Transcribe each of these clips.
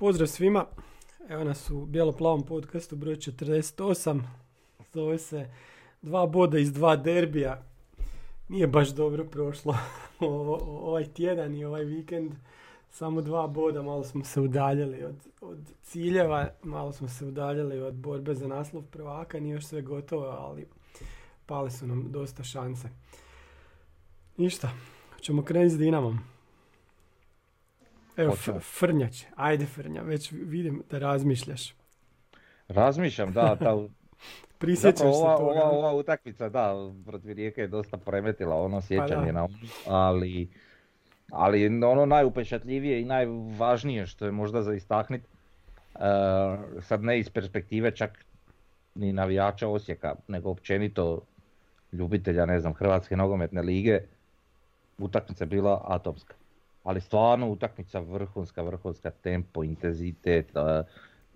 Pozdrav svima. Evo nas u bijelo-plavom podcastu broj 48. Zove se dva boda iz dva derbija. Nije baš dobro prošlo ovaj tjedan i ovaj vikend. Samo dva boda, malo smo se udaljili od, od ciljeva, malo smo se udaljili od borbe za naslov prvaka. Nije još sve gotovo, ali pale su nam dosta šanse. Ništa, ćemo krenuti s Dinamom. Evo, Hoćemo. Frnjač, ajde Frnja, već vidim da razmišljaš. Razmišljam, da, ta, Prisjećaš se ova, toga. ova, ova utakmica, da, protiv Rijeke je dosta premetila ono sjećanje da. na ono, ali, ali ono najupečatljivije i najvažnije što je možda za istaknit, e, sad ne iz perspektive čak ni navijača Osijeka, nego općenito ljubitelja, ne znam, Hrvatske nogometne lige, utakmica je bila atomska. Ali stvarno utakmica vrhunska, vrhunska tempo, intenzitet,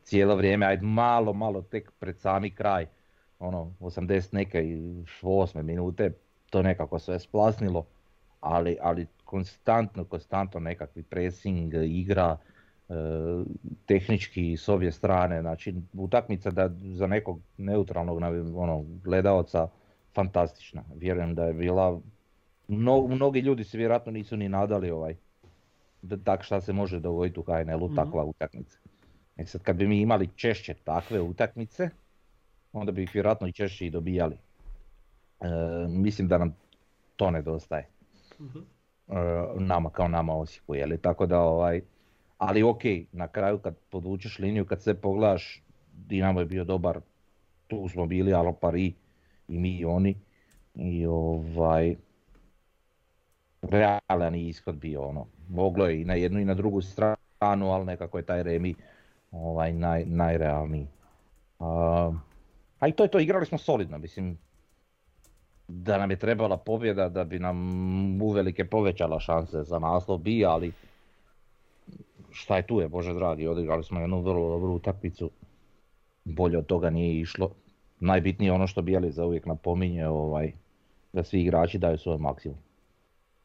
cijelo vrijeme, ajde malo, malo tek pred sami kraj, ono, 80 neke i 8 minute, to nekako sve splasnilo, ali, ali konstantno, konstantno nekakvi pressing, igra, e, tehnički s obje strane, znači utakmica da za nekog neutralnog ono, gledaoca fantastična. Vjerujem da je bila, mno- mnogi ljudi se vjerojatno nisu ni nadali ovaj, da tak šta se može dogoditi u HNL-u, Mhm. takva utakmica. E sad kad bi mi imali češće takve utakmice, onda bi ih vjerojatno i češće i dobijali. E, mislim da nam to nedostaje. Mhm. E, nama kao nama Osijeku, je li? Tako da ovaj, ali ok, na kraju kad podvučeš liniju, kad sve pogledaš, Dinamo je bio dobar, tu smo bili Al Pari i mi i oni. I ovaj, realan ishod bio ono, moglo je i na jednu i na drugu stranu, ali nekako je taj remi ovaj, naj, najrealniji. A, a i to je to, igrali smo solidno, mislim, da nam je trebala pobjeda da bi nam uvelike povećala šanse za naslov bi, ali šta je tu je, Bože dragi, odigrali smo jednu vrlo dobru utakmicu, bolje od toga nije išlo. Najbitnije je ono što Bijelica uvijek napominje, ovaj, da svi igrači daju svoj maksimum.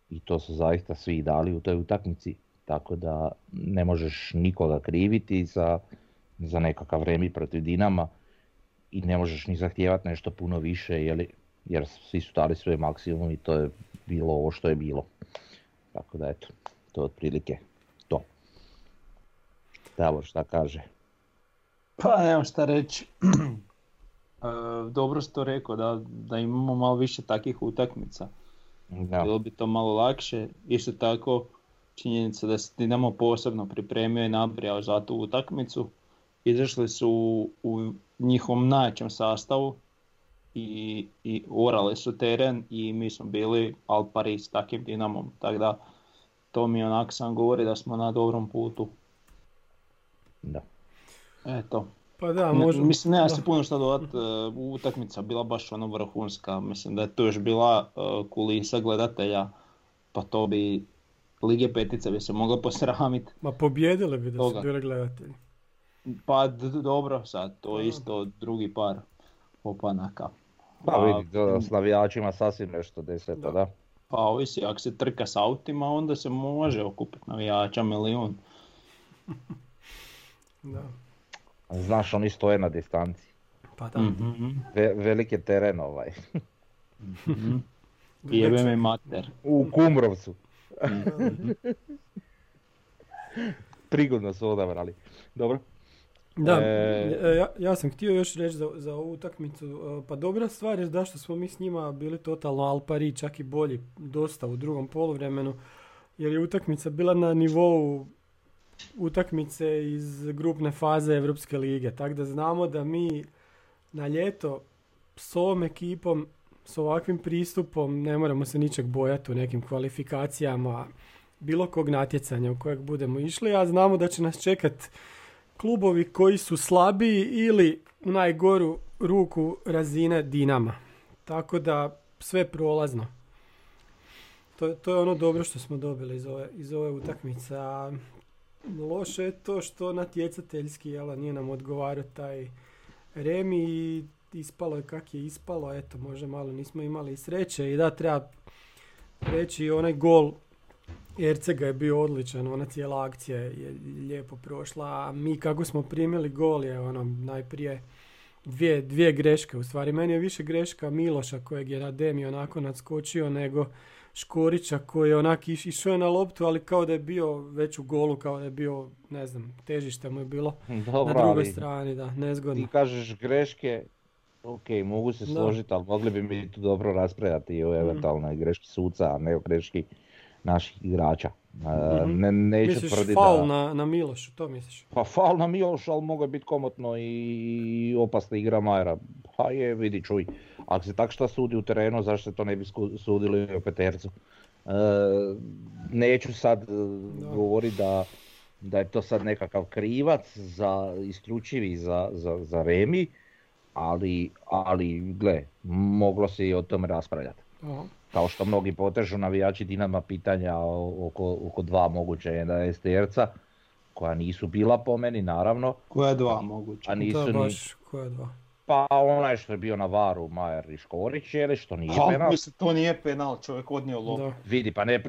I to su zaista svi dali u toj utakmici, tako da ne možeš nikoga kriviti za, za nekakav remi protiv Dinama i ne možeš ni zahtijevati nešto puno više, jeli, jer svi su dali svoj maksimum i to je bilo ovo što je bilo. Tako da eto, to je otprilike to. Davor šta kaže? Pa nemam šta reći. E, dobro si to rekao da, da imamo malo više takvih utakmica. Da. Bilo bi to malo lakše. Isto tako činjenica da se Dinamo posebno pripremio i nabrijao za tu utakmicu. Izašli su u, u njihovom najjačem sastavu i, i orali su teren i mi smo bili al pari s takvim Dinamom. Tako da to mi onak sam govori da smo na dobrom putu. da. Eto. Pa da, Ne- možemo. Mislim, nema da. se puno šta dodat, e, utakmica bila baš ono vrhunska, mislim da je to još bila e, kulisa gledatelja, pa to bi Lige petice bi se mogla posramit, Ma pobjedili bi da su Toga. bili gledatelji. pa d- dobro sad, to je isto drugi par opanaka. Pa A, vidi, to s navijačima sasvim nešto deseto, Da. da. Pa ovisi, ako se trka s autima, onda se može okupiti navijača milijun. Da. Znaš, oni stoje na distanci. Pa da. Mhm. Ve, velik je teren ovaj. Jebe mi mater. U Kumrovcu. Prigodno su odabrali. Dobro. Da, E, e, ja, ja sam htio još reći za, za ovu utakmicu, e, pa dobra stvar je da što smo mi s njima bili totalno al pari, čak i bolji dosta u drugom poluvremenu, jer je utakmica bila na nivou utakmice iz grupne faze Europske lige, tako da znamo da mi na ljeto s ovom ekipom s ovakvim pristupom ne moramo se ničeg bojati u nekim kvalifikacijama bilo kog natjecanja u kojeg budemo išli, a znamo da će nas čekat klubovi koji su slabiji ili u najgoru ruku razine Dinama. Tako da sve prolazno. To, to je ono dobro što smo dobili iz ove, iz ove utakmice. Loše je to što natjecateljski jela, nije nam odgovarao taj Remi i ispalo je kak je ispalo. Eto, možda malo nismo imali sreće i da treba reći onaj gol Ercega je bio odličan, ona cijela akcija je lijepo prošla, a mi kako smo primili gol je ono najprije dvije, dvije greške, u stvari meni je više greška Miloša kojeg je Ademi onako nadskočio nego Škorića koji je onak iš, išao na loptu, ali kao da je bio već u golu, kao da je bio, ne znam, težište mu je bilo Dobro, na drugoj ali strani, da, nezgodno. Ti kažeš greške, ok, mogu se složiti, ali mogli bi mi tu dobro raspravljati i o Mhm. eventualnoj greški suca, a ne o greški naših igrača. Mhm. ne, neću Misliš tvrditi faul da... na, na Milošu, to misliš? Pa faul na Miloš, ali je biti komotno i opasna igra Majera. Pa je, vidi, čuj. Ako se tak šta sudi u terenu, zašto se to ne bi sudili u petercu? E, neću sad e, govoriti da, da je to sad nekakav krivac za isključivi za, za, za Remi, ali, ali gle, moglo se i o tome raspravljati. Aha. Kao što mnogi potežu navijači Dinama pitanja oko, oko dva moguće jedna STR-ca, koja nisu bila po meni naravno, Koja dva moguće? a nisu Da, ni, baš, koja dva. Pa onaj što je bio na varu Majer i Škorić, je li što nije Ha, penal. mislim, to nije penal, čovjek odnio loptu. Da. Vidi, pa ne,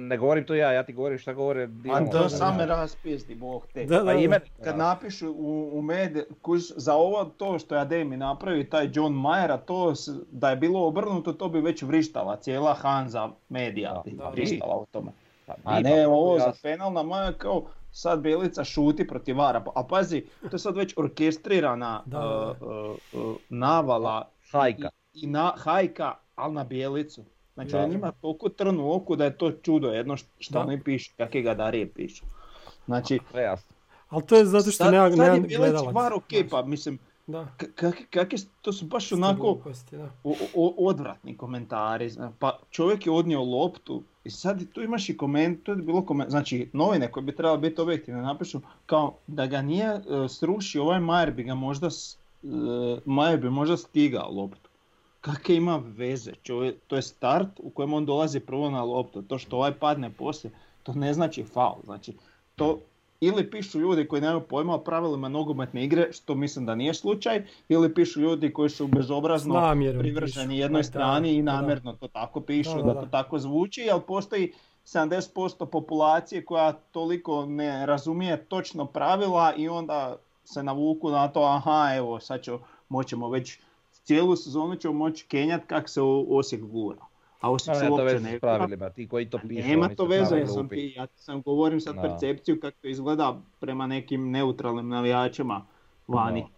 ne govorim to ja, ja ti govorim šta govore A to same raspizdi, bog te. Da, da, Pa da. ime, Kad napišu u, u medije, kuž, za ovo to što je Ademi napravio i taj John Mayer, a to da je bilo obrnuto, to bi već vrištala, cijela Hanza medija Da, bi da. vrištala o tome. pa A ne pa ovo za penal na Maja kao sad Bjelica šuti protiv Vara. A pazi, to je sad već orkestrirana Da, uh, uh, uh, navala Hajka. i, i na, hajka, ali na Bjelicu. Znači Da. on ima toliko trnu u oku da je to čudo jedno što, oni pišu, kakve ga darije pišu. Znači. Ali to je zato što sad, nema, sad nema je Bjelici gledalac. var ok, Znaš, pa mislim, Da. k- kak- su- to su baš onako gluposti, da. o- o- odvratni komentari. Pa čovjek je odnio loptu i sad tu imaš i koment, tu je bilo koment, znači novine koje bi trebale biti objektivne napišu kao da ga nije e, srušio ovaj Majer bi ga možda, e, Majer bi možda stigao loptu. Kakve ima veze? Čovjek, to je start u kojem on dolazi prvo na loptu. To što ovaj padne poslije, to ne znači faul. Znači, to ili pišu ljudi koji nemaju pojma o pravilima nogometne igre, što mislim da nije slučaj, ili pišu ljudi koji su bezobrazno pišu. jednoj strani i namjerno to tako pišu, Da, da, da, to da. tako zvuči, ali postoji 70% populacije koja toliko ne razumije točno pravila i onda se navuku na to, aha, evo, sad ću, moćemo već cijelu sezonu ćemo moći kenjat kak se Osijek gura. A No, se to uopće ne pravilima, ti koji to pišu, Nema to veze, ja sam, ja sam govorim sad Da. percepciju kako to izgleda prema nekim neutralnim navijačima vani. Da.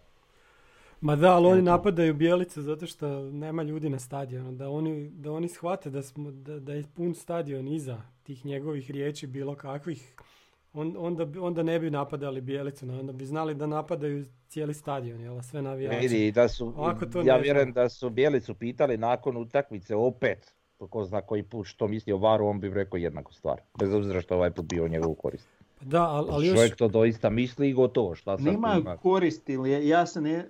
Ma da, ali oni napadaju bijelice zato što nema ljudi na stadionu. Da oni, da oni shvate da, smo, da, da je pun stadion iza tih njegovih riječi bilo kakvih, on, onda, onda ne bi napadali bijelicu, no, onda bi znali da napadaju cijeli stadion, jel, sve navijače. Vidi, da su, Ovako to ja vjerujem da su Bjelicu pitali nakon utakmice opet, ko zna koji put što misli o Varu, on bi rekao jednaku stvar. Bez obzira što ovaj put bio njegovu korist. Da, ali, ali još... Čovjek to doista misli i gotovo, šta sad Nema ima? koristi, ili ja se, ne,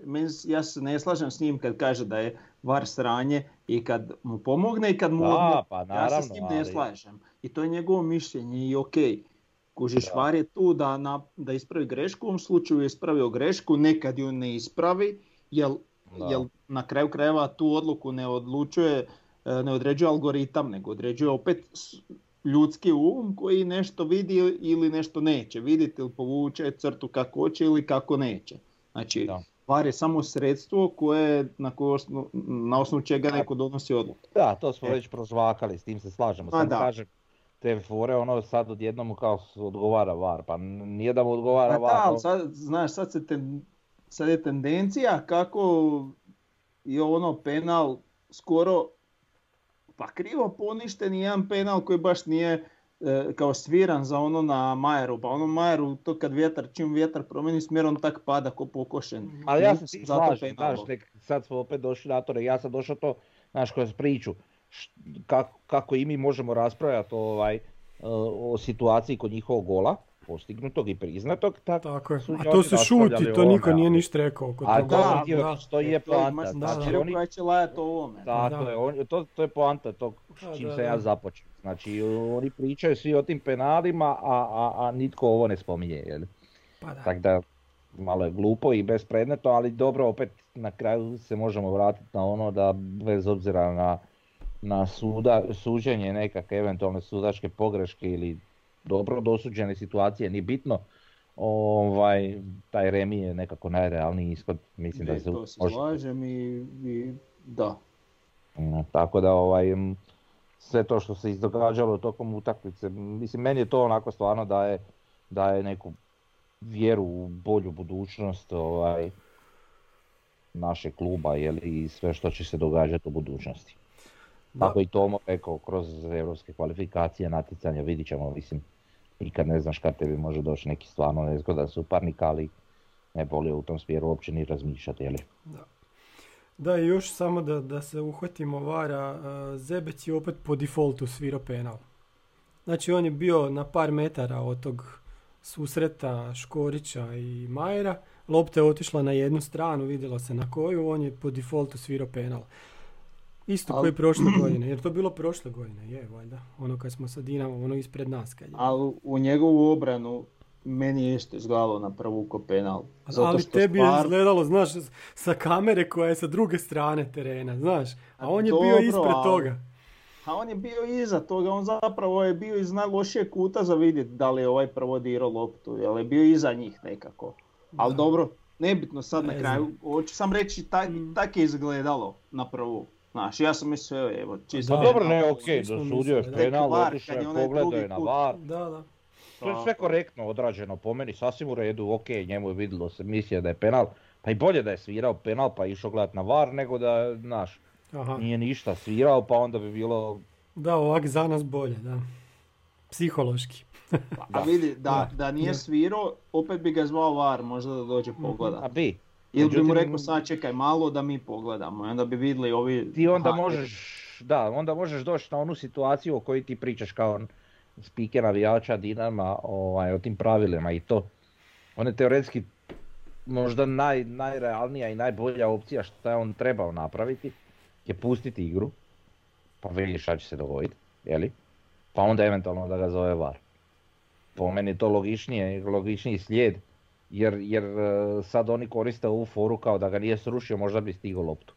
ja se ne slažem s njim kad kaže da je var sranje i kad mu pomogne i kad mu Da, odmogne. pa ja se naravno, s njim ne ali- slažem. I to je njegovo mišljenje i ok. Kužiš, Da. var je tu da, na, da ispravi grešku, u ovom slučaju je ispravio grešku, nekad ju ne ispravi, jel, Da. jel na kraju krajeva tu odluku ne odlučuje, ne određuje algoritam, nego određuje opet ljudski um koji nešto vidi ili nešto neće vidjeti ili povuče crtu kako hoće ili kako neće. Znači, Da. VAR je samo sredstvo koje, na, koje osno- na osnovu čega neko donosi odluku. Da, to smo E. već prožvakali, s tim se slažemo. Samo da. kažem, te fore, ono sad odjednom kao odgovara VAR, pa nije da mu odgovara Pa VAR. da, ali sad, znaš, sad, se ten- sad je tendencija kako je ono penal skoro pa krivo poništen i jedan penal koji baš nije e, kao sviran za ono na Majeru. Pa ono Majeru, to kad vjetar, čim vjetar promijeni smjer, on tak pada ko pokošen. Ali ja se slažem, znaš, nek, sad smo opet došli na to, ja sam došao to znaš, kroz priču, š- kako, kako i mi možemo raspravljati ovaj, e, o situaciji kod njihovog gola, postignutog i priznatog, tako, Tako je. A to se šuti, to niko nije ništa rekao oko A toga. to Da, da. reći, to je poanta. znači oni, koja će lajati o ovome. tako Da. je, on- to, to je poanta tog Da, s čim da, se ja da. započeo. Znači, oni pričaju svi o tim penalima, a, a, a nitko ovo ne spominje, jel? Pa da. Tako da, malo je glupo i bespredmetno, ali dobro, opet na kraju se možemo vratiti na ono da bez obzira na, na suda, suđenje nekakve eventualne sudačke pogreške ili dobro dosuđene situacije, ni bitno, ovaj, taj remi je nekako najrealniji ishod, mislim da se to se slažem i, i da. Mm, Tako da ovaj, sve to što se izdogađalo tokom utakmice, mislim meni je to onako stvarno daje, daje neku vjeru u bolju budućnost ovaj, našeg kluba jel, i sve što će se događati u budućnosti. Tako i Tomo rekao, kroz europske kvalifikacije, natjecanja, vidit ćemo, mislim, nikad ne znaš kad tebi može doći neki stvarno nezgodan suparnik, ali ne bolje u tom smjeru uopće ni razmišljati, jel? Da. Da, i još samo da, da se uhvatimo vara, uh, Zebec je opet po defaultu svirao penal. Znači on je bio na par metara od tog susreta Škorića i Majera, lopta je otišla na jednu stranu, vidjelo se na koju, on je po defaultu svirao penal. Isto koji prošle godine, jer to je bilo prošle godine, je valjda, ono kad smo sa Dinamom, ono ispred nas kad je. Ali u njegovu obranu meni je isto izgledalo na prvu ko penal. Zato Ali što tebi je stvar- izgledalo, znaš, sa kamere koja je sa druge strane terena, znaš, a on je bio Dobro, ispred ali- toga. A on je bio iza toga, on zapravo je bio iz najlošijeg kuta za vidjeti da li je ovaj prvo dirao loptu, jer je bio iza njih nekako. Ali dobro, nebitno sad na kraju, hoću sam reći, tak, tak je izgledalo na prvu. Znaš, ja sam mislio, evo, čisto... Da. Pa dobro, ne, ok, svi smo dosudio je penal, otišao je, pogledao je na. VAR. Da, da. To je sve korektno odrađeno po meni, sasvim u redu, ok, njemu je vidjelo se, mislio da je penal, pa i bolje da je svirao penal pa išao gledat na VAR nego da, znaš, Aha. nije ništa svirao pa onda bi bilo, Da, ovak za nas bolje, da. Psihološki. A vidi, da, Da. da nije svirao, opet bi ga zvao VAR, možda da dođe Mhm. a pogledat. bi, Ili bi mu rekao sad čekaj malo da mi pogledamo i onda bi vidjeli ovi... ti onda možeš, da, onda možeš doći na onu situaciju o kojoj ti pričaš kao speaker navijača Dinama ovaj, o tim pravilima i to. On je teoretski možda naj, najrealnija i najbolja opcija što je on trebao napraviti je pustiti igru, pa vidiš šta će se dogoditi, jeli? Pa onda eventualno da ga zove VAR. Po meni je to logičnije, logičniji slijed, jer, jer e, sad oni koriste ovu foru kao da ga nije srušio, možda bi stigao loptu.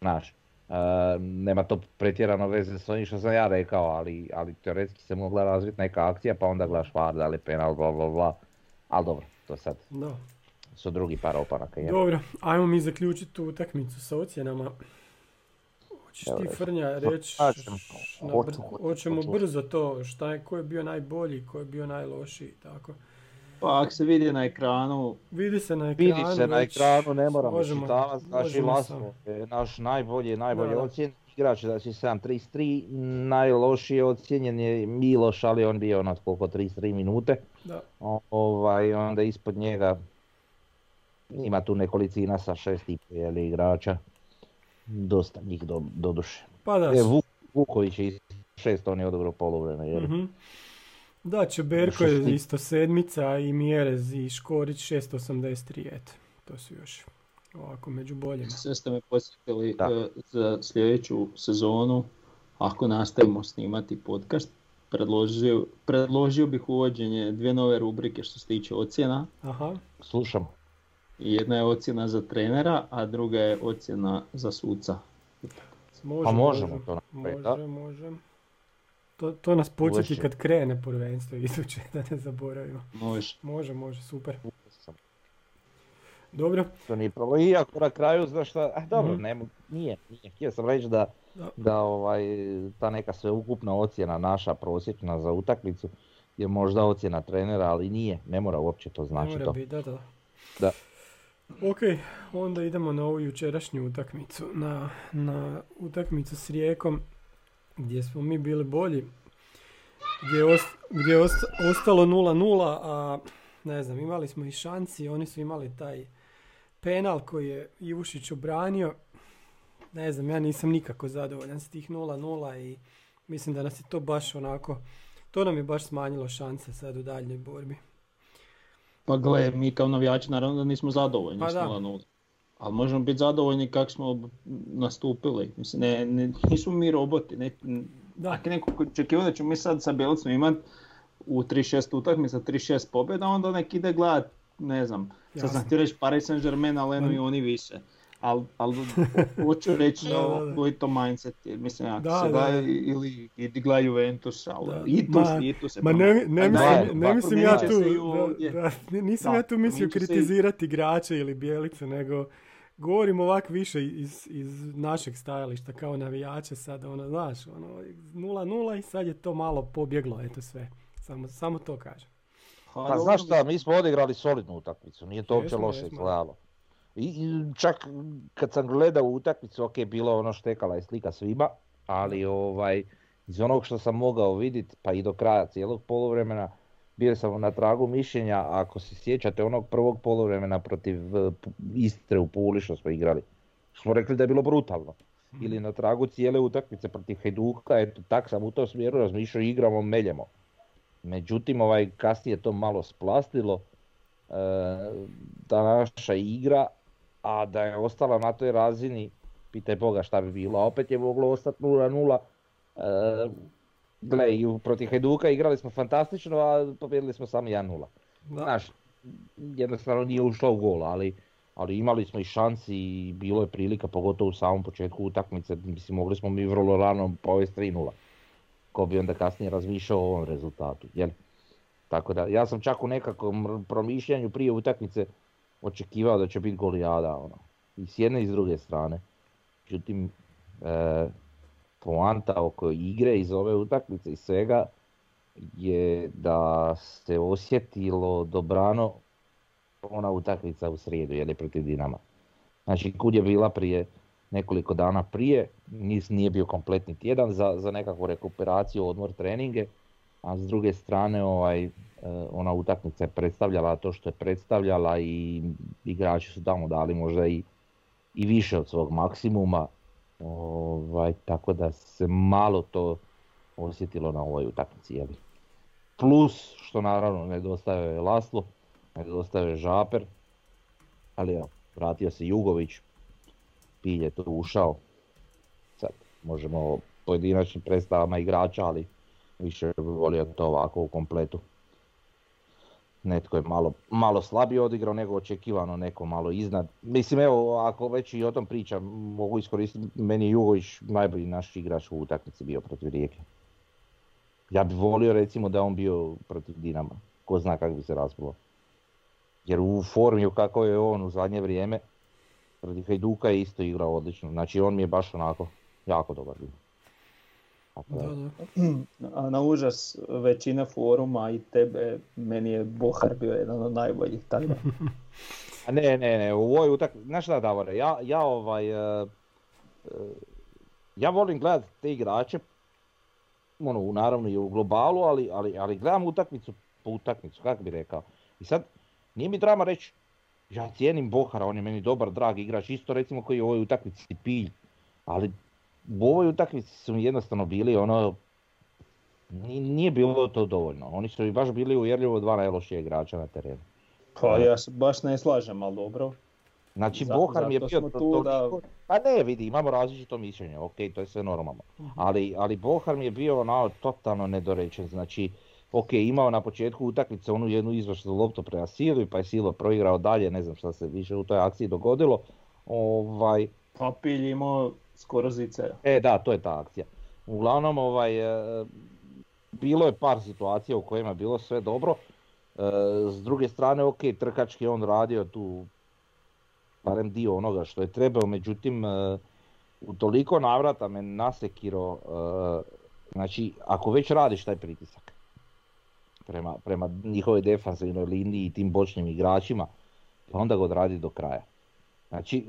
Znaš, e, nema to pretjerano veze s onim što sam ja rekao, ali, ali teoretski se mogla razviti neka akcija, pa onda gledaš VAR, da li penal, bla bla bla. Ali dobro, to sad Da. su drugi par opanaka. jel? Dobro, ajmo mi zaključiti tu utakmicu sa ocjenama. Hoćeš ti. Frnja reći, hoćemo brzo to, šta je, ko je bio najbolji, ko je bio najlošiji, tako. Pa ako se vidi na ekranu, Vidi se na ekranu Vidi se na ekranu, ne moramo možemo- čitavati, znači Laslo je naš najbolji, najbolji ocjen, igrač je znači 7-33, najlošije ocjenjen je Miloš, ali on bio na koliko 33 minute, Da, O- ovaj, onda ispod njega ima tu nekolicina sa 6,5 jeli, igrača, dosta njih do, doduše. pa da. E, Vuk, Vuković je iz šest, on je odigrao poluvreme, jel? Mhm. Da, Čeberko je isto sedmica i Mjerez i Škorić 683, eto. To su još ovako među boljima. sve ste me posjetili Da. e, za sljedeću sezonu, ako nastavimo snimati podcast, predložio, predložio bih uvođenje dvije nove rubrike što se tiče ocjena. Aha, Slušam. Jedna je ocjena za trenera, a druga je ocjena za suca. može, Pa možemo može. to napraviti. Može, može. To, to nas podsjeti Uvešće. kad krene prvenstvo iduće, da ne zaboravimo. Možeš. Može, može, super. Dobro, To nije problem. Iako na kraju, znaš šta, a dobro, Mhm. ne, nije, nije. Htio sam reći da, Da. da ovaj, ta neka sveukupna ocjena naša prosječna za utakmicu je možda ocjena trenera, ali nije, ne mora uopće to znači mora to. biti, da, da. Da. Ok, onda idemo na ovu jučerašnju utakmicu, na, na utakmicu s Rijekom, gdje smo mi bili bolji, gdje je, ost- gdje je ost- ostalo 0-0, a ne znam, imali smo i šansi, oni su imali taj penal koji je Ivušić obranio, ne znam, ja nisam nikako zadovoljan s tih 0-0 i mislim da nas je to baš onako, to nam je baš smanjilo šanse sad u daljnjoj borbi. Pa gle, mi kao navijači naravno da nismo zadovoljni Pa s da. 0:0. Ali možemo biti zadovoljni kako smo nastupili. Mislim, ne, ne, nismo mi roboti. Ne, Da. Ako neko očekivao da ćemo mi sad sa Bjelicom imati u 36 utakmica, 36 pobjeda, onda nek ide gledat, ne znam, sad sam htio reći Paris Saint-Germain, ali eno i oni više. Ali al, hoću reći Da, da, da, da. to mindset, jer mislim, ako Da, se da, da, ili idi gledaj Juventus, ali Da. Itus, Ma- Itus je Ma pa- ne, ne, mislim, ajde, ne pa mislim ja tu, se i da, da, nisam Da, ja tu mislio se i- kritizirati igrače ili bijelice, nego govorim ovak više iz, iz našeg stajališta kao navijače sad, ono, znaš, ono, 0-0 i sad je to malo pobjeglo, eto sve. Samo, samo to kažem. Pa Pa znaš šta, mi smo odigrali solidnu utakmicu, nije to uopće loše izgledalo. I, I čak kad sam gledao utakmicu, ok, bilo ono štekala je slika svima, ali ovaj, iz onog što sam mogao vidjeti, pa i do kraja cijelog poluvremena, bio sam na tragu mišljenja, ako se sjećate onog prvog poluvremena protiv eh, Istre u Puli što smo igrali, smo rekli da je bilo brutalno. Ili na tragu cijele utakmice protiv Hajduka, eto tak sam u tom smjeru razmišljao, igramo, meljemo. Međutim, ovaj, kasnije to malo splastilo, e, ta naša igra, a da je ostala na toj razini, pitaj Boga šta bi bilo, a opet je moglo ostati 0-0. E, gle, i protiv Hajduka igrali smo fantastično, a pobjedili smo samo 1-0. Da. Znaš, jednostavno nije ušlo u gol, ali, ali imali smo i šansi i bilo je prilika, pogotovo u samom početku utakmice, mislim mogli smo mi vrlo rano povesti 3-0. Ko bi onda kasnije razmišljao o ovom rezultatu, jel? Tako da, ja sam čak u nekakvom promišljanju prije utakmice očekivao da će biti golijada, ono. I s jedne i s druge strane. Međutim, e, poanta oko igre iz ove utakmice i svega je da se osjetilo dobrano ona utakmica u srijedu, je protiv Dinama. Znači, kud je bila prije nekoliko dana prije, nis, nije bio kompletni tjedan za, za nekakvu rekuperaciju, odmor, treninge, a s druge strane ovaj, e, ona utakmica je predstavljala to što je predstavljala i igrači su tamo dali možda i, i više od svog maksimuma, ovaj, tako da se malo to osjetilo na ovoj utakmici. Jeli. Plus, što naravno nedostaje je Laslo, nedostaje je Žaper, ali evo, vratio se Jugović, Pilj je tu ušao, sad možemo o pojedinačnim predstavama igrača, ali više bi volio to ovako u kompletu. Netko je malo, malo slabije odigrao nego očekivano, neko malo iznad. Mislim evo, ako već i o tom pričam, mogu iskoristiti, meni je Jugović najbolji naš igrač u utakmici bio protiv Rijeke. Ja bih volio recimo da on bio protiv Dinama, ko zna kako bi se raspalo. Jer u formi kako je on u zadnje vrijeme, protiv Hajduka je isto igrao odlično. Znači on mi je baš onako jako dobar bio. Da, Da, da. A na užas većine foruma i tebe, meni je Bohar bio jedan od najboljih tada. A ne, ne, ne, u ovoj utakmici, znaš šta Davore, ja, ja ovaj, e, ja volim gledat te igrače, ono, u- naravno i u globalu, ali, ali, ali gledam utakmicu po utakmicu, kako bi rekao. I sad, nije mi drama reći, ja cijenim Bohara, on je meni dobar, drag igrač, isto recimo koji je u ovoj utakmici Pilj, ali u ovoj utakmici su jednostavno bili ono, ni- nije bilo to dovoljno. Oni su i baš bili uvjerljivo dva najlošija igrača na terenu. Pa ja se baš ne slažem, ali dobro. Znači Bohar mi je bio to, tu da- Pa ne vidi, imamo različito mišljenje, ok, to je sve normalno. Ali, ali Bohar mi je bio onao totalno nedorečen, znači ok, imao na početku utakmice onu jednu izvršnu loptu prema Silvi, pa je Silva proigrao dalje, ne znam šta se više u toj akciji dogodilo. Ovaj, Papilj imao skoro zice. E da, to je ta akcija. Uglavnom, ovaj, e, bilo je par situacija u kojima je bilo sve dobro. E, s druge strane, ok, trkački on radio tu barem dio onoga što je trebao, međutim, e, u toliko navrata me nasekiro, znači, ako već radiš taj pritisak prema, prema njihovoj defanzivnoj liniji i tim bočnim igračima, pa onda ga odradi do kraja. Znači,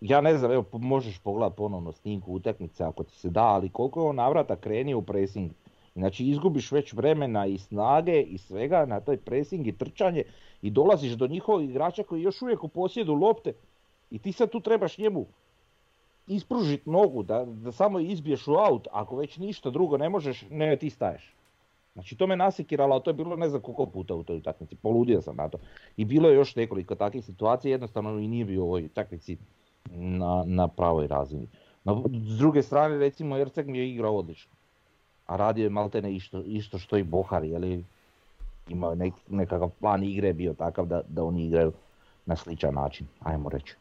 ja ne znam, evo možeš pogledat ponovno snimku utakmice ako ti se da, ali koliko je on navrata krenio u pressing. Znači izgubiš već vremena i snage i svega na taj pressing i trčanje i dolaziš do njihovih igrača koji još uvijek u posjedu lopte i ti sad tu trebaš njemu ispružit nogu, da, da samo izbiješ u aut, ako već ništa drugo ne možeš, ne ti staješ. Znači to me nasikiralo, ali to je bilo ne znam koliko puta u toj utakmici, poludio sam na to. I bilo je još nekoliko takvih situacija, jednostavno i nije bio u ovoj utakmici na, na pravoj razini. No, s druge strane, recimo, Erceg mi je igrao odlično. A radio je maltene isto, isto što i Bohar, je imao nek, nekakav plan igre bio takav da, da oni igraju na sličan način, ajmo reći.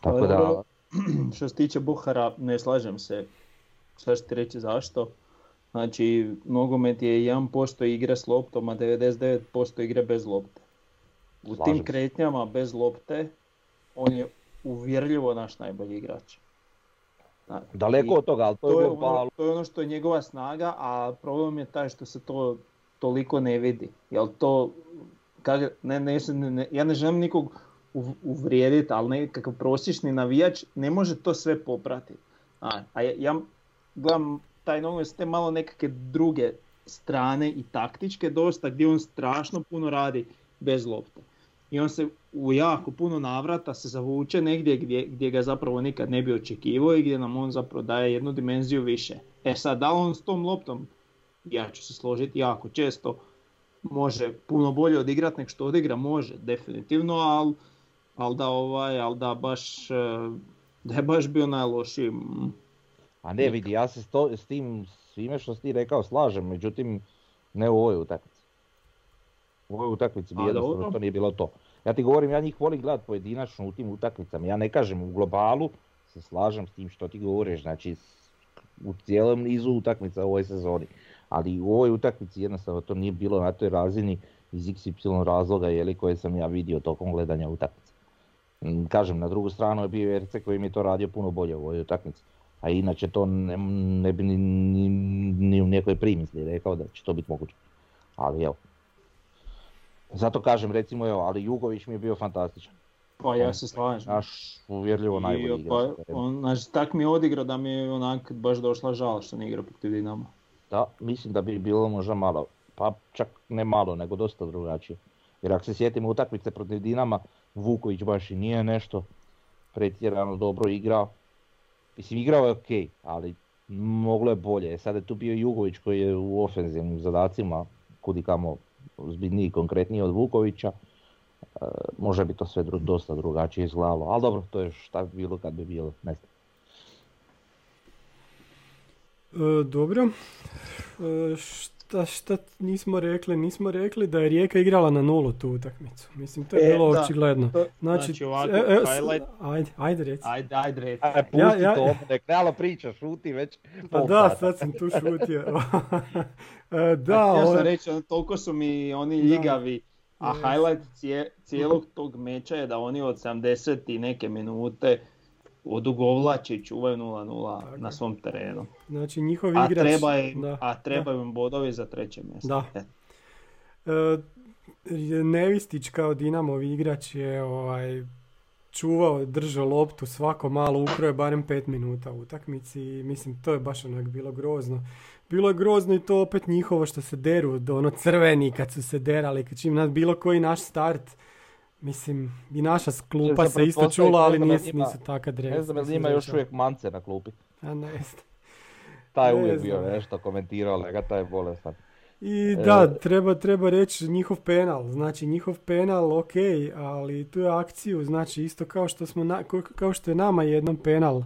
Tako da... Što se tiče Buhara, ne slažem se. Šta ću ti reći zašto? Znači, nogomet je 1% igre s loptom, a 99% igre bez lopte. U tim kretnjama bez lopte, on je uvjerljivo naš najbolji igrač. Daleko od toga, ali to, to je, ono, to je ono što je njegova snaga, a problem je taj što se to toliko ne vidi. Jel to, ne, ne, ne, ja ne želim nikog uvrijediti, ali nekakav prosječni navijač ne može to sve popratiti. A, a ja, ja gledam taj nogomet s te malo nekakve druge strane i taktičke dosta gdje on strašno puno radi bez lopte. I on se u jako puno navrata se zavuče negdje gdje, gdje ga zapravo nikad ne bi očekivao i gdje nam on zapravo daje jednu dimenziju više. E sad, da on s tom loptom, ja ću se složiti jako često, može puno bolje odigrati nek što odigra, može definitivno, ali al da ovaj, al da baš, e, da je baš bio najlošiji. A ne vidi, ja se sto, s tim svime što si ti rekao slažem, međutim ne u ovoj utakmici. U ovoj utakmici bi jednostavno to nije bilo to. Ja ti govorim, ja njih volim gledati pojedinačno u tim utakmicama. Ja ne kažem u globalu, se slažem s tim što ti govoriš, znači u cijelom nizu utakmica u ovoj sezoni. Ali u ovoj utakmici jednostavno to nije bilo na toj razini iz XY razloga jeli, koje sam ja vidio tokom gledanja utakmice. Mm, kažem, na drugu stranu je bio RC koji mi je to radio puno bolje u ovoj utakmici. A inače to ne, ne bi ni, ni, ni u nekoj primisli rekao da će to biti moguće. Ali evo, zato kažem recimo evo, ali Jugović mi je bio fantastičan. Pa ja se slažem. Naš uvjerljivo najbolji pa, on, znači, tak mi je odigrao da mi je onak baš došla žal što ne igra protiv Dinama. Da, mislim da bi bilo možda malo, pa čak ne malo, nego dosta drugačije. Jer ako se sjetimo utakmice protiv Dinama, Vuković baš i nije nešto pretjerano dobro igrao. Mislim, igrao je ok, ali moglo je bolje. Sad je tu bio Jugović koji je u ofenzivnim zadacima kudi zbidniji konkretniji od Vukovića. E, može bi to sve dosta drugačije izgledalo, ali dobro, to je šta bi bilo kad bi bilo, ne znam. E, dobro, e, šta, šta nismo rekli? Nismo rekli da je Rijeka igrala na nulu tu utakmicu. Mislim, to je e, bilo očigledno. Znači, znači ovako, e, e, highlight... Ajde, ajde reci. Ajde, ajde reci. Ajde, pusti ja, ja, to, realno priča, šuti već. Pa da, sad sam tu šutio. E, da, ja sam reći, ono, toliko su mi oni ljigavi. A highlight cijelog tog meča je da oni od 70 i neke minute odugovlače i čuvaju 0-0 na svom terenu. Znači njihov igrač... A, treba je, a trebaju im bodovi za treće mjesto. Da. E. E, Nevistić kao Dinamov igrač je ovaj, čuvao, držao loptu svako malo, ukroje barem 5 minuta u utakmici i mislim to je baš onak bilo grozno. Bilo je grozno i to opet njihovo što se deru, do ono crveni kad su se derali, kad čim nad bilo koji naš start Mislim, i naša klupa se isto čula, ali nisu, nisu taka Ne znam, ima još uvijek mance na klupi. A ne Taj je uvijek bio nešto komentirao, lega taj je bolestan. I e, da, treba, treba reći njihov penal, znači njihov penal ok, ali tu je akciju, znači isto kao što, smo na, kao što je nama jednom penal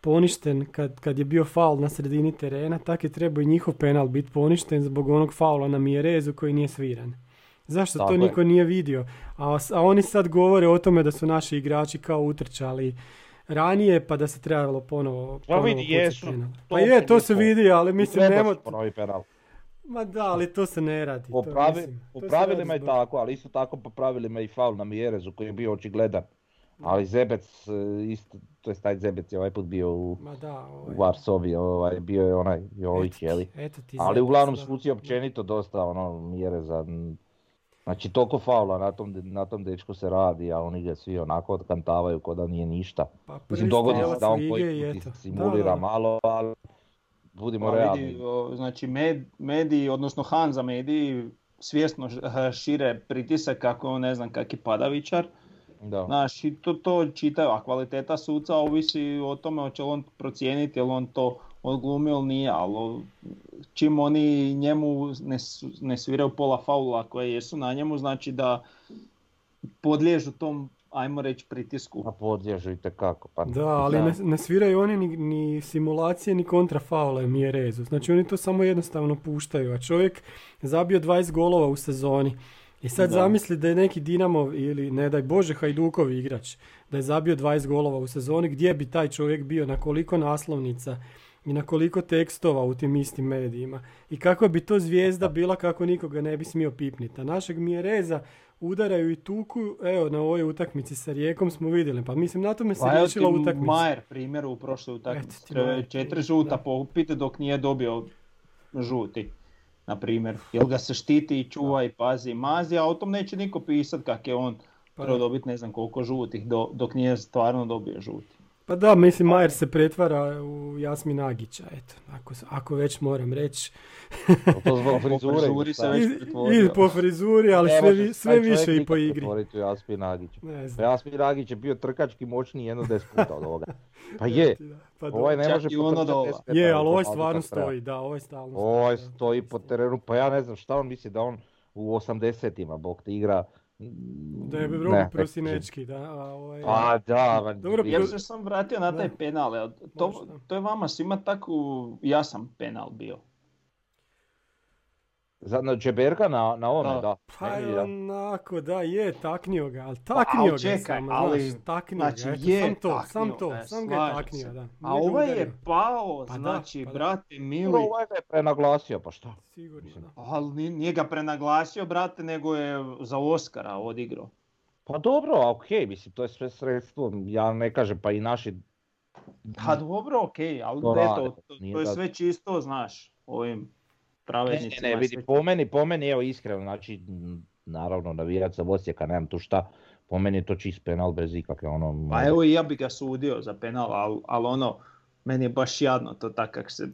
poništen kad, kad je bio faul na sredini terena, tako je trebao i njihov penal biti poništen zbog onog faula na Mijerezu koji nije sviran. Zašto to niko nije vidio? A, a oni sad govore o tome da su naši igrači kao utrčali ranije pa da se trebalo ponovo, pa vidi, jesu. Pa je, to se vidi, ali mislim. Ponovi penal. Ma da, ali to se ne radi. Po, pravi, po pravilima je tako, ali isto tako po pravilima i faul na Mijerezu koji je bio očigledan. Ali Zebec, e, isto, to je taj Zebec je ovaj put bio u, Ma da, ovaj. u Varsovi, ovaj, bio je onaj Jović, jeli? Ali uglavnom suci općenito dosta ono, Mjereza Znači toliko faula na tom, na tom dečku se radi, a oni ga svi onako odkantavaju ko da nije ništa. Pa Mislim, dogodi se da on koji simulira malo, ali budimo pa, realni. Vidi, znači med, mediji, odnosno Hanza mediji svjesno šire pritisak kako on ne znam kaki padavičar Da. Znaš, i to, to čitaju, a kvaliteta suca ovisi o tome hoće li on procijeniti, je li on to odglumio ili nije, ali čim oni njemu ne, su- ne sviraju pola faula koje jesu na njemu, znači da podliježu tom, ajmo reći, pritisku. Pa podliježu itekako. Pa, Da, ali Da. ne, ne sviraju oni ni, ni simulacije ni kontrafaule Mjerezu. Znači oni to samo jednostavno puštaju, a čovjek zabio 20 golova u sezoni. I sad Da. zamisli da je neki Dinamo ili ne daj Bože Hajdukov igrač, da je zabio 20 golova u sezoni, gdje bi taj čovjek bio, na koliko naslovnica i na koliko tekstova u tim istim medijima. I kakva bi to zvijezda bila kako nikoga ne bi smio pipniti. A našeg Mjereza udaraju i tuku, evo na ovoj utakmici sa Rijekom smo vidjeli, pa mislim na tome se Pa riješila utakmica. Majer primjer u prošloj utakmici. je Četiri žuta da. popite dok nije dobio žuti. Na primjer, jel ga se štiti i čuva i pazi i mazi, a o tom neće niko pisat kak je on Pa trebao da. dobiti ne znam koliko žutih do- dok nije stvarno dobio žuti. Pa da, mislim, Majer se pretvara u Jasmin Agića, eto, ako, ako već moram reći. To zbog frizure. frizuri se već I, pretvorio. I po frizuri, ali Ne sve, vi- sve više i po igri. pretvoriti u Jasmin Agić. Pa. Jasmin Agić je bio trkački moćniji jedno 10 puta od ovoga. Pa je. Pa Ovaj ne može ono potrčati dola. 10 metara Je, ali ovaj stvarno stoji, da, ovaj stalno Ovaj da. stoji po terenu, pa ja ne znam šta on misli da on u 80-ima, bog te igra. Da je ne Prosinečki, da. A, ovaj, Pa da, ma, Dobro, Ja se sam vratio na taj Da. penal, to, to je vama svima tako jasan penal bio. Za, na Džeberga na, na ome, Da. da. Pa da. onako, da, je, taknio ga, ali Pa, taknio ga čekaj, samo, ali, znaš, taknio znači, ga, eto, je sam to, sam to, ga, sam ga je taknio, se. da. A ga ovaj je pao, Pa da, znači, pa da. brate Dobro, mili, ovaj ga je prenaglasio, pa šta? Sigurno, da. ali nije, nije ga prenaglasio, brate, nego je za Oscara odigrao. Pa dobro, okej, mislim, to je sve sredstvo, ja ne kažem, pa i naši... Pa dobro, okej, ali To eto, to, to je da- sve čisto, znaš, ovim pravednicima. ne, ne, vidi, po meni, po meni, evo iskreno, znači, naravno, navijač za Osijeka, nemam tu šta, po meni je to čist penal bez ikakve, ono... Pa evo i ja bi ga sudio za penal, ali al ono, meni je baš jadno to tak kak se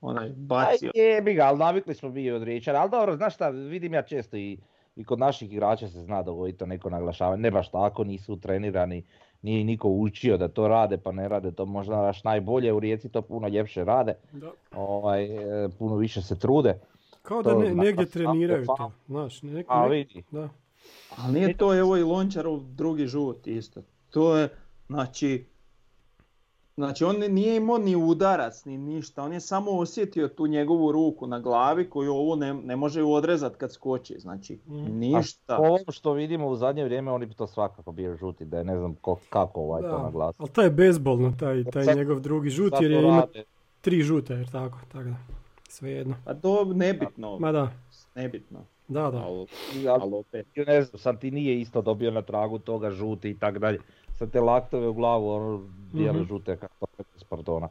onaj bacio. Aj, jebi ga, ali navikli smo mi od Riječara, ali dobro, znaš šta, vidim ja često i, i kod naših igrača se zna dogoditi to neko naglašavanje, ne baš tako, nisu trenirani, nije niko učio da to rade, pa ne rade to možda baš najbolje, u Rijeci to puno ljepše rade, Da. ovaj, e, puno više se trude, Kao da To ne, zna, negdje treniraju svako, to, znaš, nek, a vidi, da. Ali nije to evo i Lončarov drugi žut isto. To je, znači, znači on nije imao ni udarac, ni ništa, on je samo osjetio tu njegovu ruku na glavi koju ovo ne, ne može ju odrezat kad skoči, znači Mhm. ništa. Po ovom što vidimo u zadnje vrijeme, oni bi to svakako bio žuti, da je ne znam ko- kako ovaj to Da, naglasio. ali to je bezbolno, taj, taj Sad- njegov drugi žut, jer to je ima tri žute, jer tako, tako da, svejedno. Pa to nebitno, Ma da, nebitno. da, da. Ali, Ali- ne znam, sam ti nije isto dobio na tragu toga žuti i tak dalje. Sad te laktove u glavu, ono, bijele Mhm. žute, kako to bez pardona.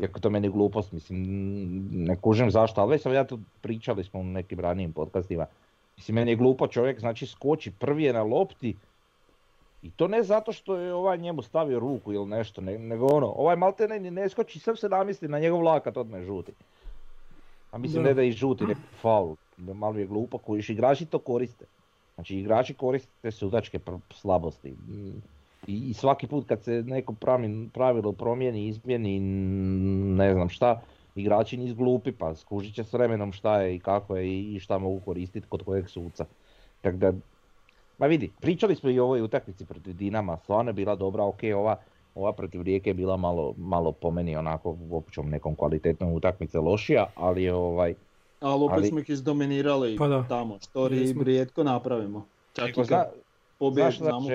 Iako to meni glupost, mislim, ne kužim zašto, ali već sam ja tu pričali smo u nekim ranijim podcastima. Mislim, meni je glupo čovjek, znači skoči, prvi je na lopti, i to ne zato što je ovaj njemu stavio ruku ili nešto, ne- nego ono, ovaj malte ne, ne skoči, sam se namisli na njegov lakat, odmah je žuti. A mislim Da. ne da i žuti, nek faul, malo je glupo, kojiš igrači to koriste. Znači igrači koriste sudačke slabosti. I, I svaki put kad se neko pravi, pravilo promijeni, izmijeni, n- ne znam šta, igrači nisu glupi pa skužit će s vremenom šta je i kako je i šta mogu koristiti kod kojeg suca. Tako da, ma vidi, pričali smo i o ovoj utakmici protiv Dinama, stvarno je bila dobra, ok, ova, ova protiv Rijeke je bila malo, malo po meni onako u općom nekom kvalitetnom utakmice lošija, ali je ovaj, Ali opet Ali- smo ih izdominirali Pa da. tamo, što rijetko napravimo. Čak i kad šta znamo?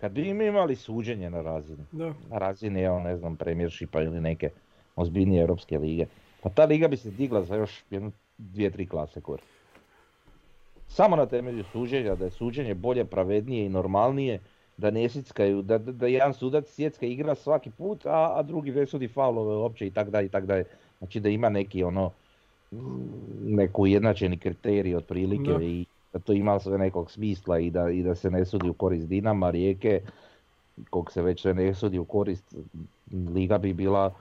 Kad bi mi imali suđenje na razini, da. na razini, evo ne znam, Premiershipa ili neke ozbiljnije europske lige, pa ta liga bi se digla za još jednu, dvije, tri klase gore. Samo na temelju suđenja, da je suđenje bolje, pravednije i normalnije, da ne sickaju, da, da, da jedan sudac sjecka igra svaki put, a, a drugi ne sudi faulove uopće i tak dalje i tak dalje. Znači da ima neki ono, mm, neku ujednačeni kriterij otprilike Da. i da to ima sve nekog smisla i da, i da se ne sudi u korist Dinama, Rijeke, kog se već ne sudi u korist, liga bi bila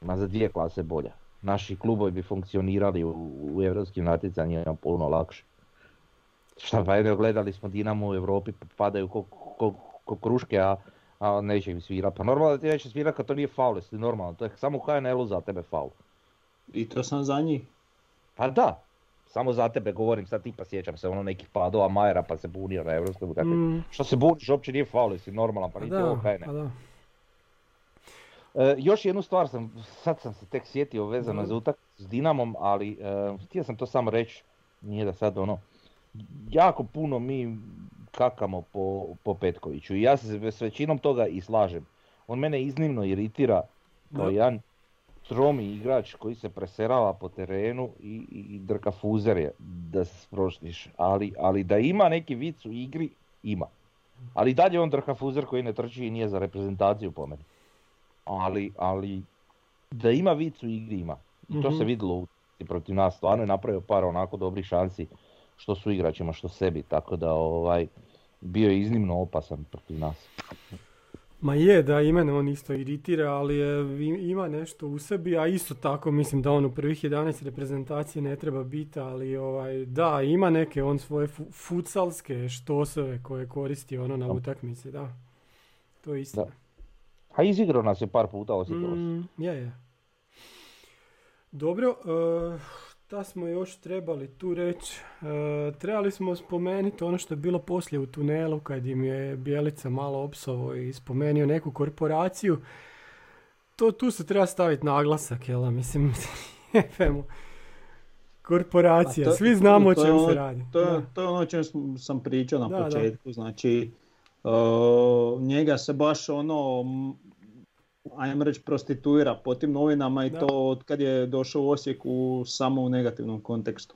ma za dvije klase bolja. Naši klubovi bi funkcionirali u, u europskim natjecanjima puno lakše. Šta pa evo, gledali smo Dinamo u Europi, pa padaju ko, ko, ko kruške, a, a neće im svirat. Pa normalno da ti neće svirat kad to nije faul, jesi normalno, to je samo u HNL-u za tebe faul. I to sam za njih. Pa da, samo za tebe govorim, sad tipa sjećam se ono nekih padova Majera pa se bunio na Evropskom. Mm. Što se buniš, uopće nije faul, jesi normalan, pa Pa niti ovo HNL. pa da. E, još jednu stvar sam, sad sam se tek sjetio vezano Da. za utakmicu s Dinamom, ali e, htio sam to samo reći, nije da sad ono, jako puno mi kakamo po, po Petkoviću i ja se s većinom toga i slažem. On mene iznimno iritira kao Da. jedan tromi igrač koji se preserava po terenu i, i, i drka fuzere da se sproštiš, ali, ali da ima neki vic u igri, ima. Ali dalje on drka fuzer koji ne trči i nije za reprezentaciju po meni ali, ali da ima vic u igri ima. I to se Mhm. vidjelo u protiv nas, stvarno je napravio par onako dobrih šansi što su igračima, što sebi, tako da ovaj, bio je iznimno opasan protiv nas. Ma je, da i mene on isto iritira, ali je, ima nešto u sebi, a isto tako mislim da on u prvih 11 reprezentacije ne treba biti, ali ovaj, da, ima neke on svoje fu- futsalske štosove koje koristi ono na utakmici, da. To je isto. A izigrao nas je par puta, osjetilo. Mm, je, je. Dobro, e, šta smo još trebali tu reći? E, trebali smo spomenuti ono što je bilo poslije u tunelu kad im je Bjelica malo opsovo i spomenuo neku korporaciju. To tu se treba staviti naglasak, jel? Mislim, jefemo. Korporacija, Pa to- svi znamo o čemu ono- se radi. To, je- Da. to je ono o čem sam- pričao na Da, da. početku, znači uh, njega se baš ono, ajmo reći prostituira po tim novinama i Da. to od kad je došao u Osijek u, samo u negativnom kontekstu.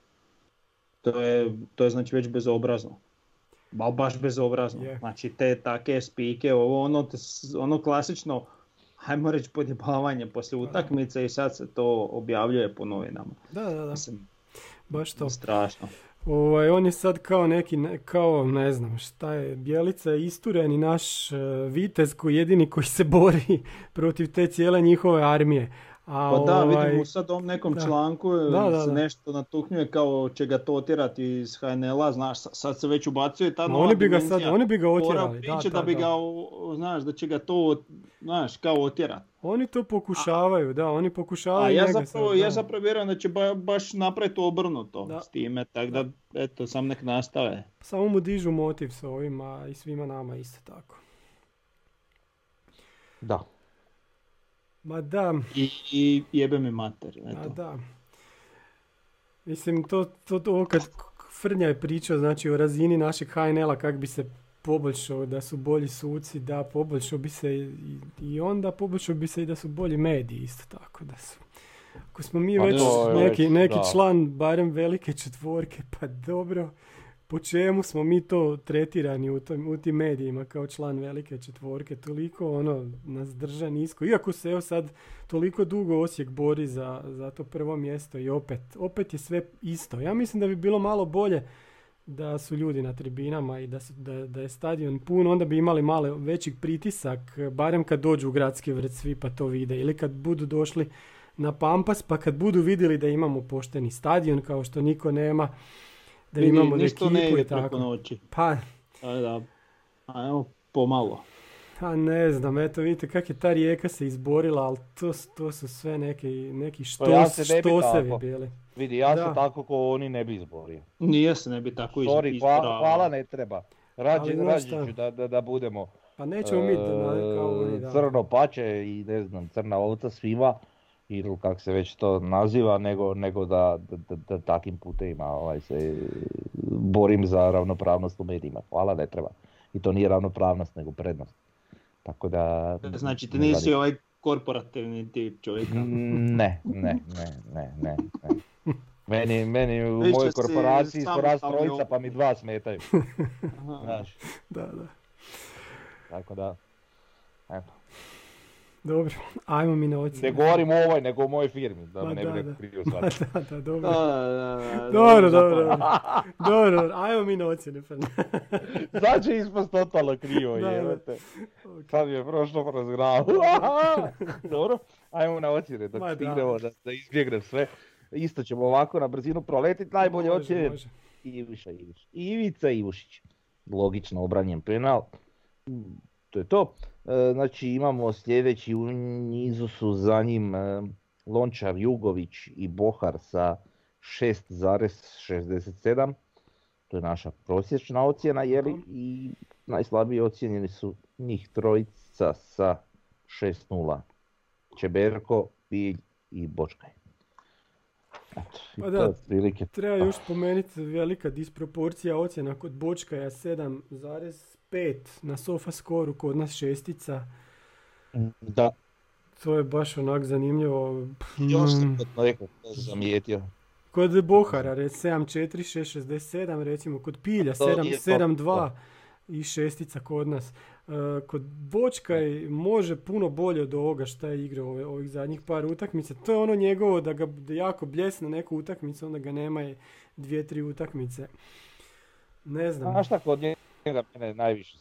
To je, to je znači već bezobrazno. Ba, baš bezobrazno. Je. Znači te take spike, ovo ono, ono klasično, ajmo reći podjebavanje poslije utakmice i sad se to objavljuje po novinama. Da, da, da, Mislim, baš to. strašno. Ovaj, on je sad kao neki, ne- kao ne znam šta je, Bjelica je istureni naš e, vitez koji jedini koji se bori protiv te cijele njihove armije. A, Pa da, ovaj, vidim u sad ovom nekom da. članku e, Da, da, se da. nešto natuknjuje kao će ga to otjerati iz HNL-a, znaš, sa- sad se već ubacuje ta nova oni bi ga dimenzija. sad, oni bi ga otjerali. Da, da, da bi da. ga, znaš, da će ga to, znaš, kao otjerati. Oni to pokušavaju, da, oni pokušavaju A ja njega zapravo, sad, ja zapravo vjerujem da će ba- baš napraviti obrnuto Da. s time, tako da, eto, sam nek nastave. Samo mu dižu motiv s ovima i svima nama isto tako. Da. Ma da, I, i jebe mi mater, Ma eto. da. Mislim, to, to, to ovo kad Frnja je pričao, znači o razini našeg HNL-a, kak bi se poboljšao, da su bolji suci, da poboljšao bi se i, i onda poboljšao bi se i da su bolji mediji isto tako da su. Ako smo mi Pa već to neki, neki da. član barem velike četvorke, pa dobro, po čemu smo mi to tretirani u, tom, u tim medijima kao član velike četvorke, toliko ono nas drža nisko, iako se evo sad toliko dugo Osijek bori za, za to prvo mjesto i opet, opet je sve isto. Ja mislim da bi bilo malo bolje da su ljudi na tribinama i da, su, da, da je stadion pun, onda bi imali malo veći pritisak, barem kad dođu u gradski vrt svi pa to vide. Ili kad budu došli na Pampas pa kad budu vidjeli da imamo pošteni stadion kao što niko nema, da Vidi, imamo ništa ne ide preko tako. noći. Pa, Tako da, ajmo pomalo. Pa ne znam, eto vidite kak je ta rijeka se izborila, ali to, to su sve neki, neki štos, Pa ja se ne bi štosevi tako. bili. Vidi, ja Da. se tako ko oni ne bi izborio. Nije se ne bi tako Sorry, hva- isporavao. hvala ne treba. Rađe, Ali znaš rađe ću da, da, da budemo Pa nećemo mi da, da- kao oni, e, da. crno pače i ne znam, crna ovca svima ili kako se već to naziva, nego, nego da, da, da, da takim putevima ovaj, se borim za ravnopravnost u medijima. Hvala, ne treba. I to nije ravnopravnost, nego prednost. Tako da... Znači ti nisi ovaj korporativni tip čovjeka. Ne, ne, ne, ne, ne, ne. Meni, meni u mojoj korporaciji su raz trojica pa mi dva smetaju. Aha. Znaš, Da, da. tako da... Eto. Dobro, ajmo mi na Ne ocjenu. govorim o ovoj, nego o mojoj firmi, da Ma me ne da, bi neko krivo Ma shvatio. da, da, dobro. Da, da, da, Dobro, dobro, dobro. Dobro, ajmo mi na ocjenu. Fern. Sad će ispast totalno krivo, Da, da. jebate. Sad mi je prošlo kroz glavu. Dobro, ajmo na ocjene, dok Ma da. stignemo da, da izbjegnem sve. Isto ćemo ovako na brzinu proletiti najbolje Može, ocjene može. Iviša Iviša. Ivica Ivušić. Logično obranjen penal. To je to. E, Znači imamo sljedeći u nizu su za njim e, Lončar Jugović i Bohar sa 6,67. To je naša prosječna ocjena, jeli? I najslabije ocjenjeni su njih trojica sa 6-0. Čeberko, Pilj i Bočkaj. Eto, Pa da, je otprilike Treba još spomenuti velika disproporcija ocjena kod Bočkaja 7,5 na sofa skoru, kod nas šestica. Da, To je baš onak zanimljivo. Još sam mm. kod nekog to zamijetio. Kod Bohara rec 7.4, 6.67, recimo kod Pilja To 7, nije to. 7.2 i šestica kod nas. E, kod Bočkaj može puno bolje od ovoga šta je igrao ovih zadnjih par utakmica. To je ono njegovo da ga jako bljesne neku utakmicu, onda ga nema i dvije, tri utakmice. Ne znam. Znaš šta kod njega mene najviše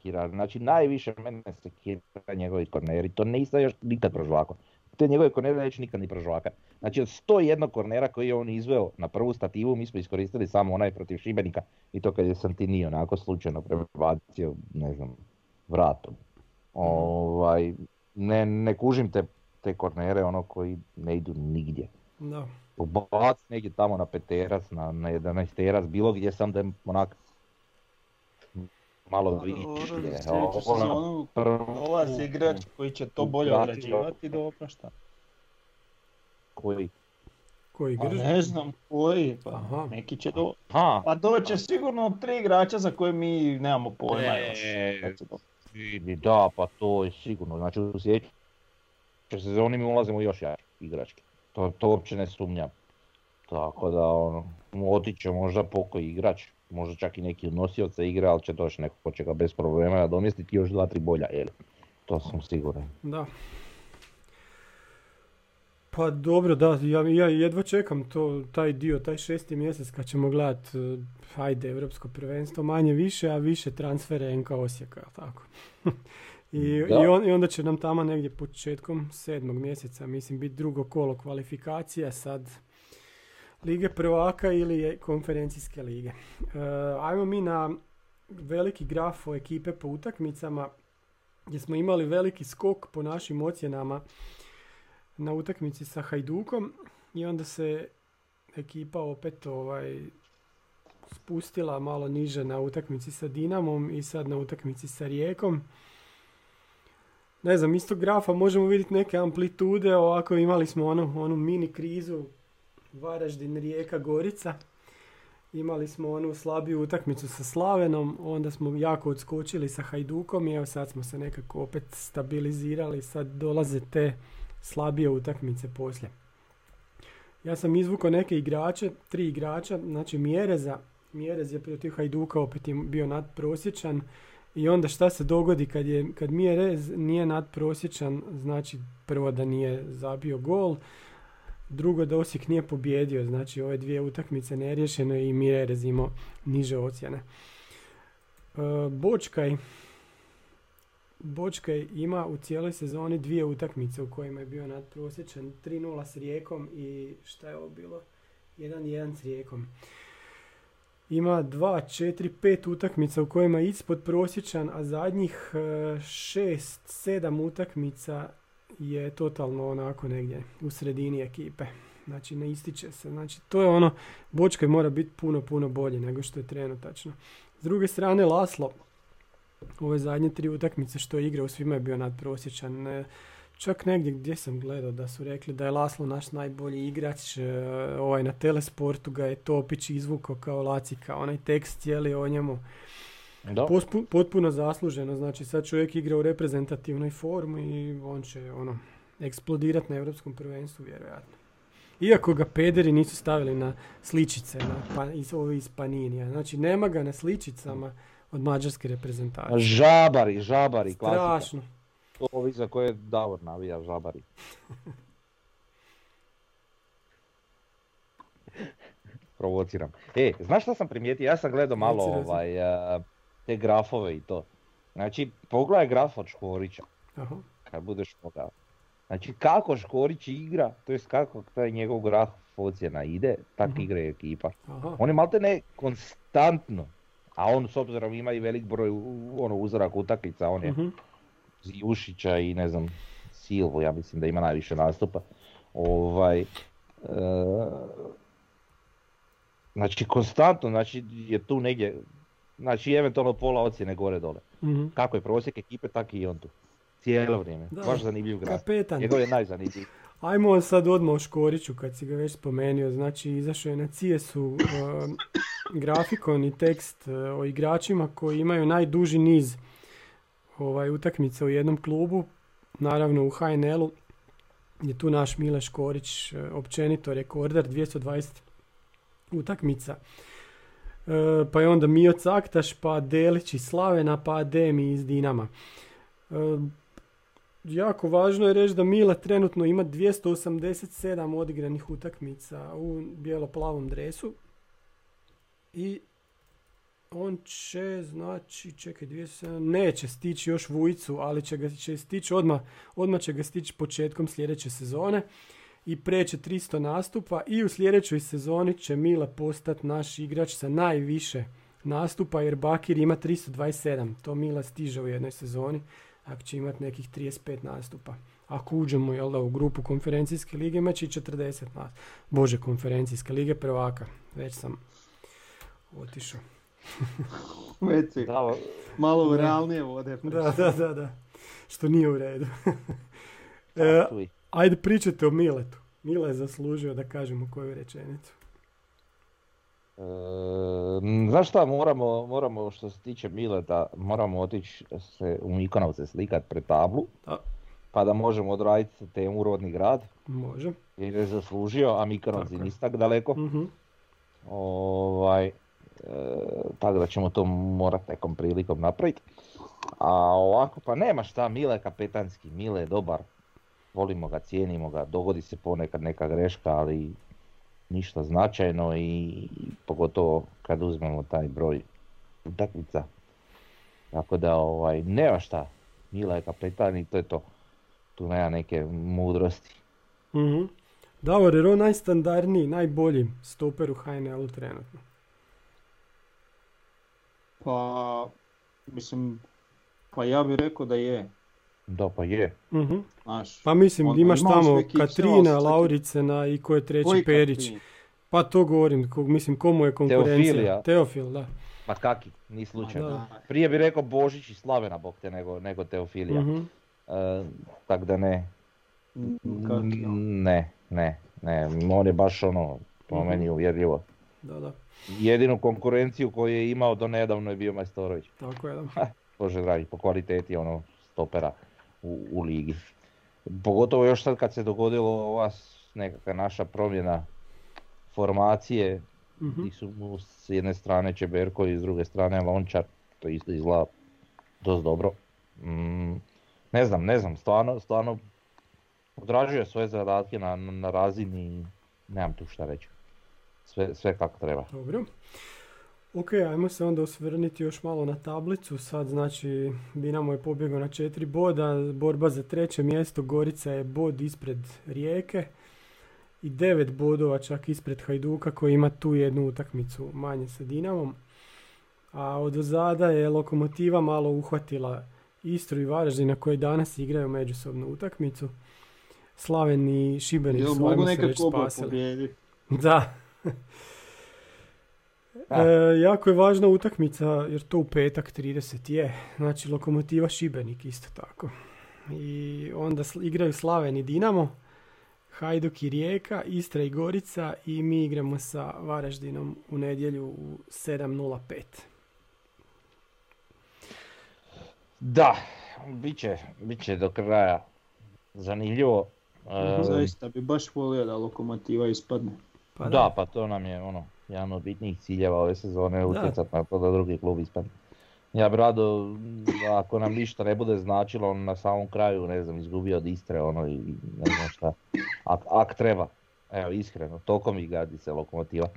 sekira, znači najviše mene sekira njegovi korneri, to nisam još nikad prožvako. Te njegove kornere neću nikad ni prožvakat. Znači od 101 kornera koji je on izveo na prvu stativu, mi smo iskoristili samo onaj protiv Šibenika i to kad je Santini onako slučajno prebacio, ne znam, vratom. Ovaj, ne, ne kužim te, te kornere ono koji ne idu nigdje. Da. Pobac negdje tamo na peterac, na, na 11 teras, bilo gdje sam da je onak malo vičlje. sljedeću ono, sezonu dolazi igrač koji će to bolje odrađivati, dobro šta. koji, Koji Pa grž? ne znam koji, pa Aha. neki će do... ha, Pa doće sigurno tri igrača za koje mi nemamo pojma E, još. da, pa to je sigurno, znači u sljedećoj sezoni mi ulazimo još jači igrački, to, to uopće ne sumnjam. Tako da, ono, otiće možda pokoji igrač, možda čak i neki od nosioca igre, ali će doći neko ko će ga bez problema nadomjestiti još dva, tri bolja, jel? To sam siguran. Da. Pa dobro, da, ja, ja jedva čekam to, taj dio, taj šesti mjesec kad ćemo gledat, eh, hajde, evropsko prvenstvo, manje više, a više transfere NK Osijeka, tako? I, Da. i, on, I onda će nam tamo negdje početkom sedmog mjeseca, mislim, biti drugo kolo kvalifikacija sad Lige prvaka ili konferencijske lige. E, ajmo mi na veliki graf o ekipe po utakmicama gdje smo imali veliki skok po našim ocjenama na utakmici sa Hajdukom i onda se ekipa opet ovaj spustila malo niže na utakmici sa Dinamom i sad na utakmici sa Rijekom. Ne znam, iz tog grafa možemo vidjeti neke amplitude, ovako imali smo onu, onu mini krizu Varaždin, Rijeka, Gorica. Imali smo onu slabiju utakmicu sa Slavenom, onda smo jako odskočili sa Hajdukom i evo sad smo se nekako opet stabilizirali, sad dolaze te slabije utakmice poslije. Ja sam izvukao neke igrače, tri igrača, znači Mjereza, Mjerez je protiv Hajduka opet bio nadprosječan i onda šta se dogodi kad, je, kad Mjerez nije nadprosječan, znači prvo da nije zabio gol, drugo da Osijek nije pobjedio, znači ove dvije utakmice neriješeno i Mjerez imao niže ocjene. E, Bočkaj, Bočkaj ima u cijeloj sezoni dvije utakmice u kojima je bio nadprosječan. 3-0 s Rijekom i šta je ovo bilo? 1-1 s Rijekom. Ima 2, 4, 5 utakmica u kojima je ispod prosječan, a zadnjih 6, 7 utakmica je totalno onako negdje u sredini ekipe. Znači ne ističe se. Znači to je ono, Bočkaj mora biti puno, puno bolji nego što je trenutačno. S druge strane Laslo, ove zadnje tri utakmice što je igrao, svima je bio nadprosječan. E, Čak negdje gdje sam gledao da su rekli da je Laslo naš najbolji igrač, e, ovaj na Telesportu ga je Topić izvukao kao lacika, onaj tekst cijeli o njemu. Da. Pospu- potpuno zasluženo, znači sad čovjek igra u reprezentativnoj formi i on će ono, eksplodirati na europskom prvenstvu vjerojatno. Iako ga pederi nisu stavili na sličice, na pa, iz, ovi iz Paninija. Znači nema ga na sličicama od mađarske reprezentacije. Žabari, žabari, klasika. Strašno. To ovi za koje Davor navija, žabari. Provociram. E, znaš šta sam primijetio? Ja sam gledao malo ovaj, a, te grafove i to. Znači, pogledaj graf od Škorića, Aha. kad budeš mogao. Znači kako Škorić igra, to jest kako taj njegov graf ocjena ide, tak Mhm. igra i ekipa. Aha. On je malte ne konstantno, a on s obzirom ima i velik broj ono, uzorak utakmica, on je Mhm. Zijušića i ne znam, Silvu, ja mislim da ima najviše nastupa. Ovaj, e, znači konstantno, znači je tu negdje, znači eventualno pola ocjene gore dole. Mhm. Kako je prosjek ekipe, tako i on tu. Cijelo vrijeme. Da. Baš zanimljiv graf. Kapetan. Njegov je najzanimljiviji. Ajmo sad odmah o Škoriću kad si ga već spomenuo. Znači izašao je na CS-u e, grafikon i tekst e, o igračima koji imaju najduži niz ovaj, utakmica u jednom klubu. Naravno u HNL-u je tu naš Mile Škorić e, općenito rekorder 220 utakmica. E, pa je onda Mio Caktaš, pa Delić iz Slavena, pa Demi iz Dinama. E, jako važno je reći da Mila trenutno ima 287 odigranih utakmica u bijelo-plavom dresu. I on će, znači, čekaj, 207, neće stići još Vujicu, ali će ga stići odmah, odmah će ga stići početkom sljedeće sezone i preće 300 nastupa i u sljedećoj sezoni će Mila postati naš igrač sa najviše nastupa jer Bakir ima 327. To Mila stiže u jednoj sezoni ako će imati nekih 35 nastupa. Ako uđemo jel da, u grupu konferencijske lige, imat će i 40 nastupa. Bože, konferencijske lige prvaka. Već sam otišao. Već si Da, malo realnije vode. Da, da, da, da. Što nije u redu. e, ajde pričajte o Miletu. Mile je zaslužio da kažemo koju rečenicu. E, znaš šta, moramo, moramo što se tiče Mileta, moramo otići se u Mikonovce slikat pred tablu, Da. pa da možemo odraditi temu rodni grad, Može. jer je zaslužio, a Mikonovci Tako je. nisu tak daleko. Mhm. Ovaj, e, tako da ćemo to morat nekom prilikom napraviti. A ovako, pa nema šta, Mile kapetanski, Mile je dobar, volimo ga, cijenimo ga, dogodi se ponekad neka greška, ali ništa značajno i, pogotovo kad uzmemo taj broj utakmica. Tako da, ovaj, nema šta, Mile je kapetan i to je to. Tu nema neke mudrosti. Mhm. Davor, jer on najstandardniji, najbolji stoper u HNL-u trenutno. Pa, mislim, pa ja bih rekao da je. Da, pa je. Mhm. Znaš, Pa mislim, imaš tamo Katrina, Lauricena i ko je treći koji Perić. Katrin? Pa to govorim, ko, mislim, komu je konkurencija? Teofilija. Teofil, da. Pa kaki, ni slučajno. Prije bi rekao Božić i Slavena, bog te, nego, nego Teofilija. Mhm. E, tak da ne, Kaki, ne, ne, ne, on je baš ono, po Mhm. meni uvjerljivo. Da, da. Jedinu konkurenciju koju je imao do nedavno je bio Majstorović. Tako je, da. Bože dragi, po kvaliteti ono stopera u, u ligi. Pogotovo još sad kad se dogodilo ova nekakva naša promjena formacije, Mhm. gdje su mu s jedne strane Čeberko i s druge strane Lončar, to isto izgleda dosta dobro. Mm, ne znam, ne znam, stvarno, stvarno odrađuje svoje zadatke na, na razini nemam tu šta reći. Sve, sve kako treba. Dobro. Ok, ajmo se onda osvrniti još malo na tablicu. Sad znači Dinamo je pobjegao na četiri boda, borba za treće mjesto, Gorica je bod ispred Rijeke i devet bodova čak ispred Hajduka koji ima tu jednu utakmicu manje sa Dinamom. A od ozada je Lokomotiva malo uhvatila Istru i Varaždina koji danas igraju međusobnu utakmicu. Slaven i Šibenik su mogu klubove spasili. Da. Da. E, jako je važna utakmica jer to u petak 30 je. Znači Lokomotiva Šibenik isto tako. I onda sl- igraju Slaven i Dinamo, Hajduk i Rijeka, Istra i Gorica i mi igramo sa Varaždinom u nedjelju u 7.05. Da, bit će, bit će do kraja zanimljivo. Zaista bi baš volio da lokomotiva ispadne. Pa da, pa to nam je ono, jedan od bitnijih ciljeva ove sezone, utjecat na to da drugi klub ispadne. Ja bi rado, ako nam ništa ne bude značilo, on na samom kraju, ne znam, izgubio od Istre, ono, i ne znam šta, ak, ak treba. Evo, iskreno, toliko mi gadi se lokomotiva.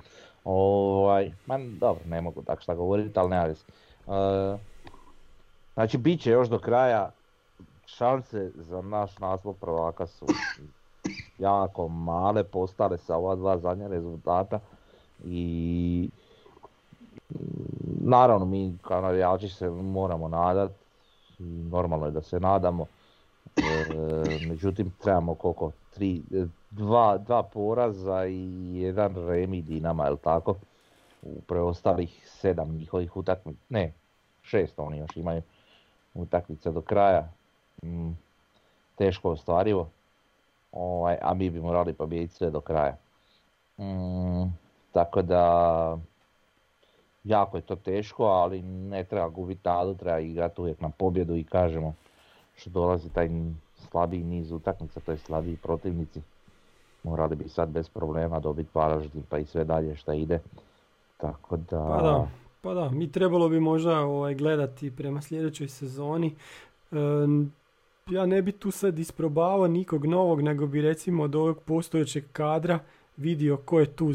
Ovaj, ma dobro, ne mogu tak šta govoriti, ali nema veze. E, znači, bit će još do kraja šanse za naš naslov prvaka su jako male postale sa ova dva zadnja rezultata i naravno mi kao navijači se moramo nadat normalno je da se nadamo. E, međutim trebamo koliko, tri, dva, dva poraza i jedan remi Dinama, jel tako? U preostalih sedam njihovih utakmica, ne, šest oni još imaju utakmice do kraja. Mm, teško ostvarivo. Ovaj, a mi bi morali pobijediti sve do kraja. Mm, tako da jako je to teško, ali ne treba gubiti nadu, treba igrati uvijek na pobjedu i kažemo što dolazi taj slabiji niz utakmica, to je slabiji protivnici. Morali bi sad bez problema dobiti Varaždin pa i sve dalje što ide. Tako da... Pa da, pa da, mi trebalo bi možda ovaj, gledati prema sljedećoj sezoni. Ja ne bi tu sad isprobavao nikog novog, nego bi recimo od ovog postojećeg kadra vidio ko je tu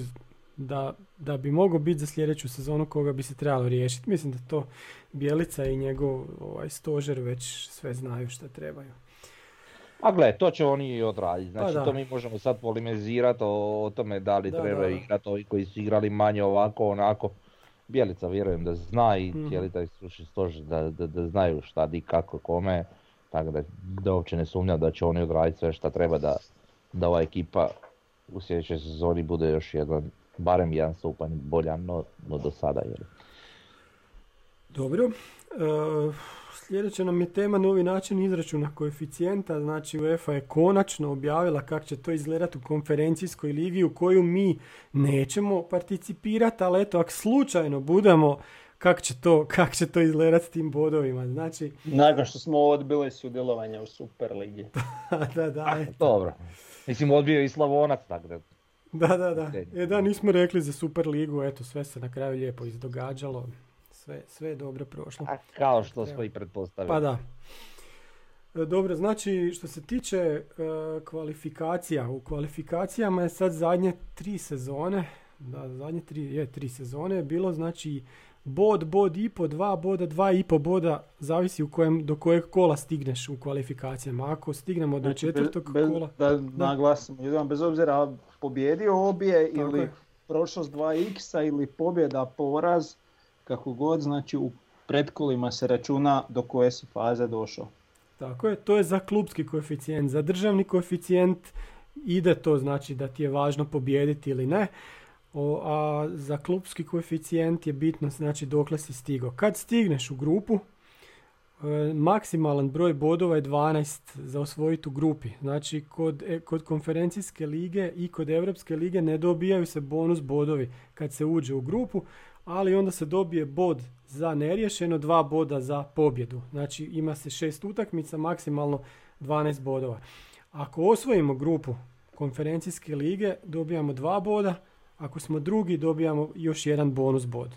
da, da bi mogao biti za sljedeću sezonu koga bi se trebalo riješiti. Mislim da to Bjelica i njegov ovaj, stožer već sve znaju što trebaju. A gle, to će oni i odraditi. Znači pa to mi možemo sad polimizirati o, o tome da li treba igrati ovi koji su igrali manje ovako, onako. Bjelica vjerujem da zna i mm. cijeli taj stručni stožer da, da, da, znaju šta di kako kome. Tako da, da uopće ne sumnjam da će oni odraditi sve šta treba da, da ova ekipa u sljedećoj sezoni bude još jedan, barem jedan stupanj bolja no, no do sada. Jer... Dobro. E, sljedeća nam je tema novi način izračuna koeficijenta. Znači UEFA je konačno objavila kako će to izgledati u konferencijskoj ligi u koju mi nećemo participirati, ali eto ako slučajno budemo kako će to, kak će to izgledati s tim bodovima. Znači... Nakon što smo odbili sudjelovanje u Superligi. da, da, eto. Dobro. Mislim, odbio i Slavonac, tako da... Da, da, da. E da, nismo rekli za Superligu, eto, sve se na kraju lijepo izdogađalo. Sve, sve je dobro prošlo. A kao što smo i pretpostavili. Pa da. E, dobro, znači što se tiče uh, kvalifikacija, u kvalifikacijama je sad zadnje tri sezone, da, zadnje tri, je, tri sezone je bilo znači bod, bod i po, dva boda, dva i po boda, zavisi u kojem, do kojeg kola stigneš u kvalifikacijama. Ako stignemo do znači, četvrtog bez, kola... Da, da. naglasimo, bez obzira pobjedio obje ili prošlost 2x ili pobjeda, poraz, kako god, znači u pretkolima se računa do koje si faze došao. Tako je, to je za klubski koeficijent. Za državni koeficijent ide to znači da ti je važno pobijediti ili ne. O, a za klubski koeficijent je bitno znači dokle si stigao. Kad stigneš u grupu, maksimalan broj bodova je 12 za osvojiti u grupi. Znači kod, e, kod konferencijske lige i kod Europske lige ne dobijaju se bonus bodovi kad se uđe u grupu, ali onda se dobije bod za neriješeno, dva boda za pobjedu. Znači ima se šest utakmica, maksimalno 12 bodova. Ako osvojimo grupu konferencijske lige, dobijamo dva boda, ako smo drugi, dobijamo još jedan bonus bod.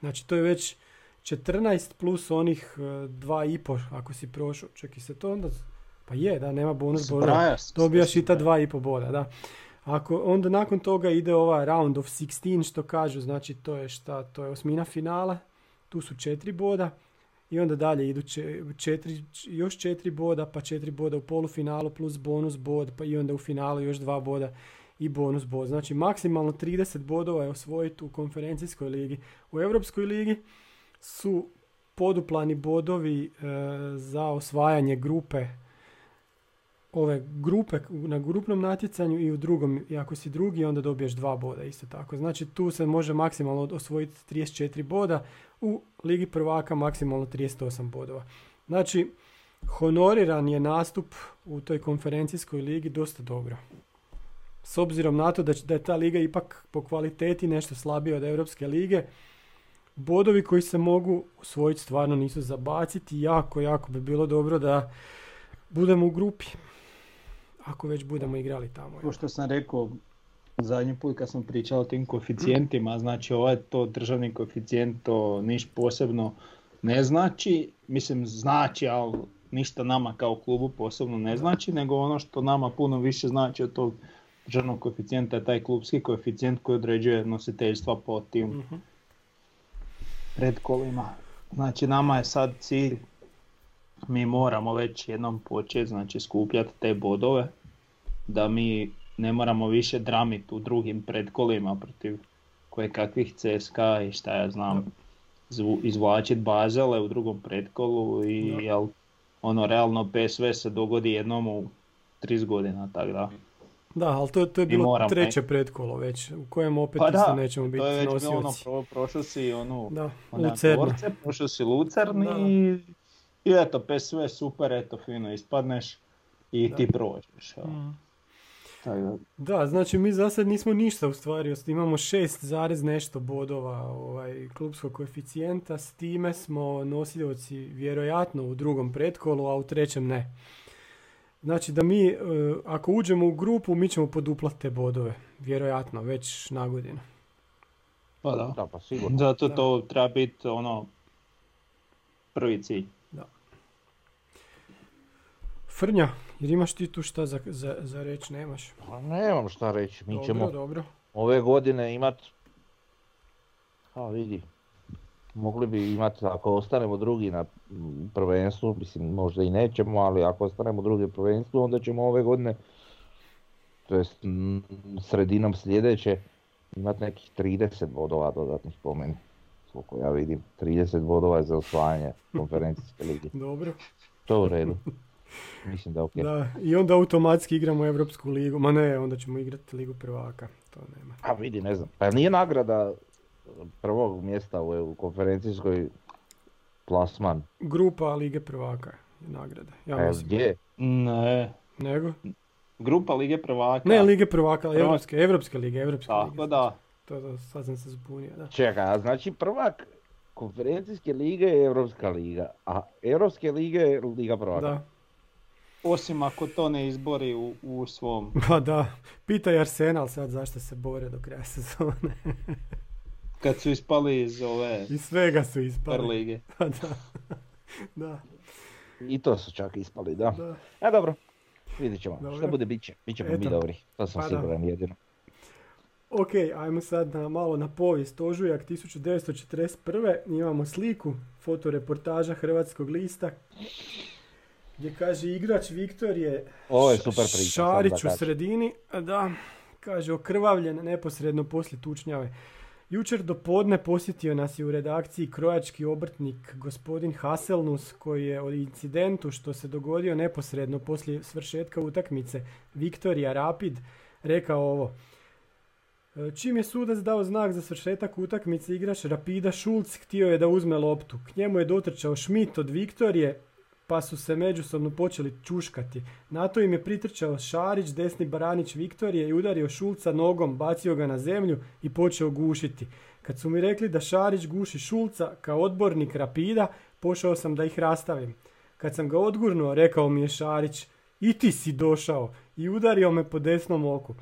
Znači to je već 14 plus onih e, dva i po, ako si prošao. Čekaj se to onda... Pa je, da, nema bonus boda. Dobijaš i ta dva i po boda, da. Ako onda nakon toga ide ova round of 16 što kažu, znači to je šta, to je osmina finala, tu su četiri boda i onda dalje idu četiri, još četiri boda, pa četiri boda u polufinalu plus bonus bod, pa i onda u finalu još dva boda i bonus bod. Znači maksimalno 30 bodova je osvojiti u konferencijskoj ligi. U Europskoj ligi su poduplani bodovi e, za osvajanje grupe ove grupe na grupnom natjecanju i u drugom, i ako si drugi onda dobiješ dva boda isto tako. Znači tu se može maksimalno osvojiti 34 boda, u Ligi prvaka maksimalno 38 bodova. Znači, honoriran je nastup u toj konferencijskoj ligi dosta dobro. S obzirom na to da, da je ta liga ipak po kvaliteti nešto slabija od Europske lige, bodovi koji se mogu osvojiti stvarno nisu zabaciti. Jako, jako bi bilo dobro da budemo u grupi ako već budemo igrali tamo. Kao što sam rekao zadnji put kad sam pričao o tim koeficijentima, znači ovaj to državni koeficijent to niš posebno ne znači, mislim znači, ali ništa nama kao klubu posebno ne znači, nego ono što nama puno više znači od tog državnog koeficijenta je taj klubski koeficijent koji određuje nositeljstva po tim uh predkolima. Znači nama je sad cilj mi moramo već jednom početi znači, skupljati te bodove da mi ne moramo više dramiti u drugim predkolima protiv koje kakvih CSKA i šta ja znam zvu- izvlačit Bazele u drugom predkolu i jel, ono realno PSV se dogodi jednom u 30 godina, tako da. Da, ali to, to je bilo moramo, treće pretkolo već, u kojem opet Pa isto da, nećemo biti To je već bilo ono, nosioci. pro, prošao si onu, Da, Lucerna. dvorce, prošao si Lucerni Da, da. i, i eto, PSV super, eto, fino ispadneš i Da. ti prođeš. Mm. Tako da, Da, znači mi za sad nismo ništa u stvari, imamo 6 zarez nešto bodova ovaj, klubskog koeficijenta, s time smo nosioci vjerojatno u drugom pretkolu, a u trećem ne. Znači da mi, e, ako uđemo u grupu, mi ćemo poduplati te bodove, vjerojatno, već na godinu. pa da. Da, pa sigurno. Zato Da. to treba biti ono prvi cilj. Frnja, jer imaš ti tu šta za, za, za reći, nemaš? Pa nemam šta reći, mi dobro, ćemo dobro. ove godine imat, a vidi, mogli bi imat, ako ostanemo drugi na prvenstvu, mislim možda i nećemo, ali ako ostanemo drugi na prvenstvu, onda ćemo ove godine, to jest sredinom sljedeće, imat nekih 30 bodova dodatnih po meni. Koliko ja vidim, 30 bodova je za osvajanje konferencijske lige. Dobro. To je u redu. Mislim da je ok. Da, i onda automatski igramo Evropsku ligu. Ma ne, onda ćemo igrati Ligu prvaka. To nema. A vidi, ne znam. Pa nije nagrada prvog mjesta u, u konferencijskoj plasman. Grupa Lige prvaka je nagrada. Ja E, mislim. gdje? Ne, Nego? grupa Lige prvaka. Ne, Lige prvaka, ali Evropske, Evropske lige, Evropske Tako lige. da, To, to, sad sam se zbunio, da. Čekaj, a znači prvak konferencijske lige je Europska liga, a Europske lige je Liga prvaka. Da, osim ako to ne izbori u, u svom. pa da. Pitaj Arsenal sad zašto se bore do kraja sezone. Kad su ispali iz ove I svega su ispali. lige. Pa da. da, I to su čak ispali, da. da. E dobro, vidit ćemo. Dobro. Što bude, bit će. Bit ćemo mi dobri. To sam Pa da. siguran jedino. Ok, ajmo sad na, malo na povijest. Ožujak 1941. Imamo sliku, fotoreportaža Hrvatskog lista gdje kaže igrač Viktorije Ovo je Ša- super priča, Šarić da u sredini, da, kaže okrvavljen neposredno poslije tučnjave. Jučer do podne posjetio nas je u redakciji krojački obrtnik gospodin Haselnus koji je o incidentu što se dogodio neposredno poslije svršetka utakmice Viktorija Rapid rekao ovo. E, Čim je sudac dao znak za svršetak utakmice, igrač Rapida Šulc htio je da uzme loptu. K njemu je dotrčao Schmidt od Viktorije, pa su se međusobno počeli čuškati. Na to im je pritrčao Šarić, desni baranić Viktorije i udario Šulca nogom, bacio ga na zemlju i počeo gušiti. Kad su mi rekli da Šarić guši Šulca kao odbornik Rapida, pošao sam da ih rastavim. Kad sam ga odgurnuo, rekao mi je Šarić, i ti si došao i udario me po desnom oku.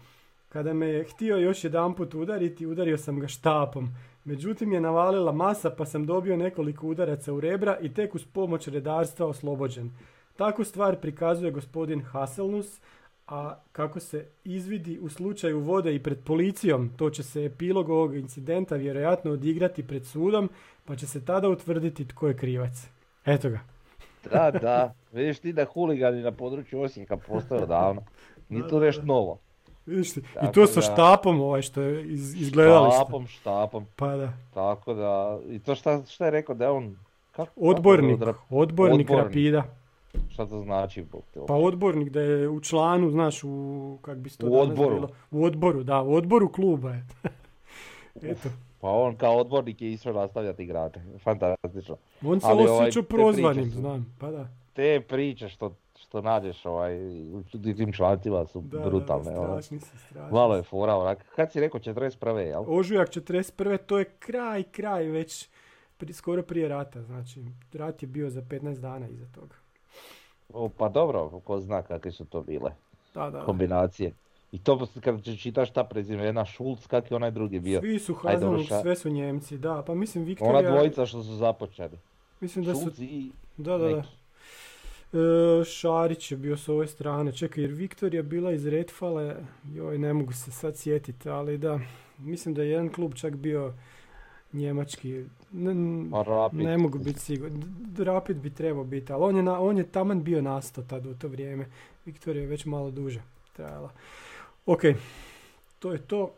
Kada me je htio još jedanput udariti, udario sam ga štapom. Međutim je navalila masa pa sam dobio nekoliko udaraca u rebra i tek uz pomoć redarstva oslobođen. Takvu stvar prikazuje gospodin Haselnus, a kako se izvidi u slučaju vode i pred policijom, to će se epilog ovog incidenta vjerojatno odigrati pred sudom, pa će se tada utvrditi tko je krivac. Eto ga. Da, da. Vidiš ti da huligani na području Osijeka postaju odavno. Nije to nešto novo. Vidiš ti? I to sa da- štapom ovaj što je iz, izgledalište. Štapom, štapom. Pa da. Tako da, i to šta, šta je rekao da je on, kako, Odbornik, kako, odbornik Odbornik. Rapida. šta to znači? Pa odbornik da je u članu, znaš, u kak bi se to U odboru. bilo? U odboru, da, u odboru kluba je. Eto, Pa on kao odbornik je išao nastavljati igrače. Fantastično. on se Ali ovaj, osjećao te prozvanim, znam, pa da. Te priče što, što nađeš ovaj, u tim člancima su Da, brutalne. da, ono. strašni su, strašni. Malo je fora, onak. Kad si rekao 41. jel? Ožujak 41. to je kraj, kraj već pri, skoro prije rata, znači rat je bio za 15 dana iza toga. O, pa dobro, ko zna kakve su to bile Da, da, da. kombinacije. I to kad čitaš ta prezimena Šulc, kak je onaj drugi bio. Svi su dobro, šta- sve su Njemci, da, pa mislim Ona Viktorija, dvojica što su započeli. mislim da su, Šulc i da, da, da. neki. E, Šarić je bio s ove strane. Čekaj, jer Viktorija bila iz Redfale, joj, ne mogu se sad sjetiti, ali da, mislim da je jedan klub čak bio njemački. N- Pa ne mogu biti siguran. Rapid bi trebao biti, ali on je, na, on je taman bio nastao tad u to vrijeme. Viktorija je već malo duže trajala. Ok, to je to.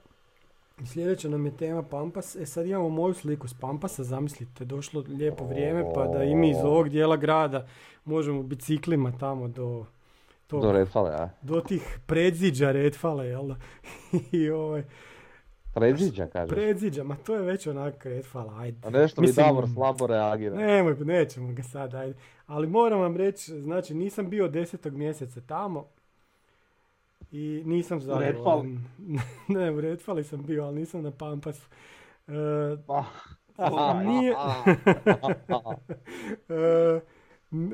Sljedeća nam je tema Pampas. E sad imamo moju sliku s Pampasa, zamislite, došlo lijepo vrijeme pa da i mi iz ovog dijela grada možemo biciklima tamo do tog, Do Redfale, a? do tih predziđa Redfale, jel da? I ovaj, Predziđa, kažeš. predziđa, ma to je već onak Redfala, ajde. A nešto mi Mislim, Davor slabo reagira. Nemoj, nećemo ga sad, ajde. Ali moram vam reći, znači nisam bio desetog mjeseca tamo i nisam zadovoljan. Redfall? ne, u Redfali sam bio, ali nisam na Pampasu. Pa. Nije-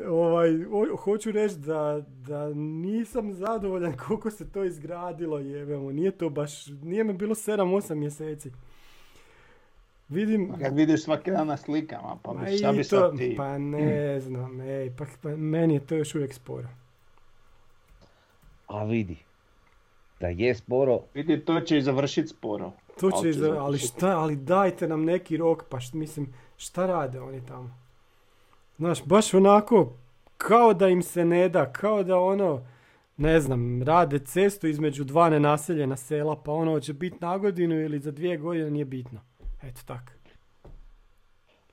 ovaj, o- hoću reći da, da nisam zadovoljan koliko se to izgradilo, jebemo. Nije to baš, nije me bilo 7-8 mjeseci. Vidim, Kad vidiš svaki dan na slikama, pa Ma bi šta bi to, sad ti? pa ne znam, ej, pa, pa meni je to još uvijek sporo. A vidi. Da je sporo, Vidi, to će i završiti sporo. To Ali će, će za- ali šta, ali dajte nam neki rok, pa št- mislim, šta rade oni tamo? Znaš, baš onako, kao da im se ne da, kao da ono, ne znam, rade cestu između dva nenaseljena sela, pa ono će biti na godinu ili za dvije godine, nije bitno. Eto tak.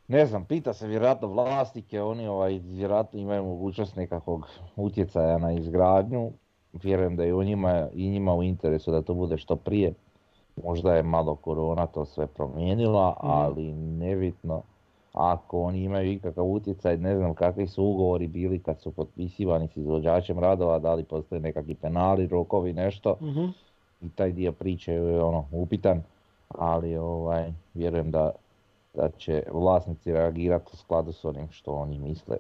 ne znam, pita se vjerojatno vlasnike, oni ovaj, vjerojatno imaju mogućnost nekakvog utjecaja na izgradnju. Vjerujem da je u njima, i njima u interesu da to bude što prije. Možda je malo korona to sve promijenila, ali nebitno. Ako oni imaju ikakav utjecaj, ne znam kakvi su ugovori bili kad su potpisivani s izvođačem radova, da li postoje nekakvi penali, rokovi, nešto. Mhm. i taj dio priče je ono upitan, ali ovaj, vjerujem da, da će vlasnici reagirati u skladu s onim što oni misle.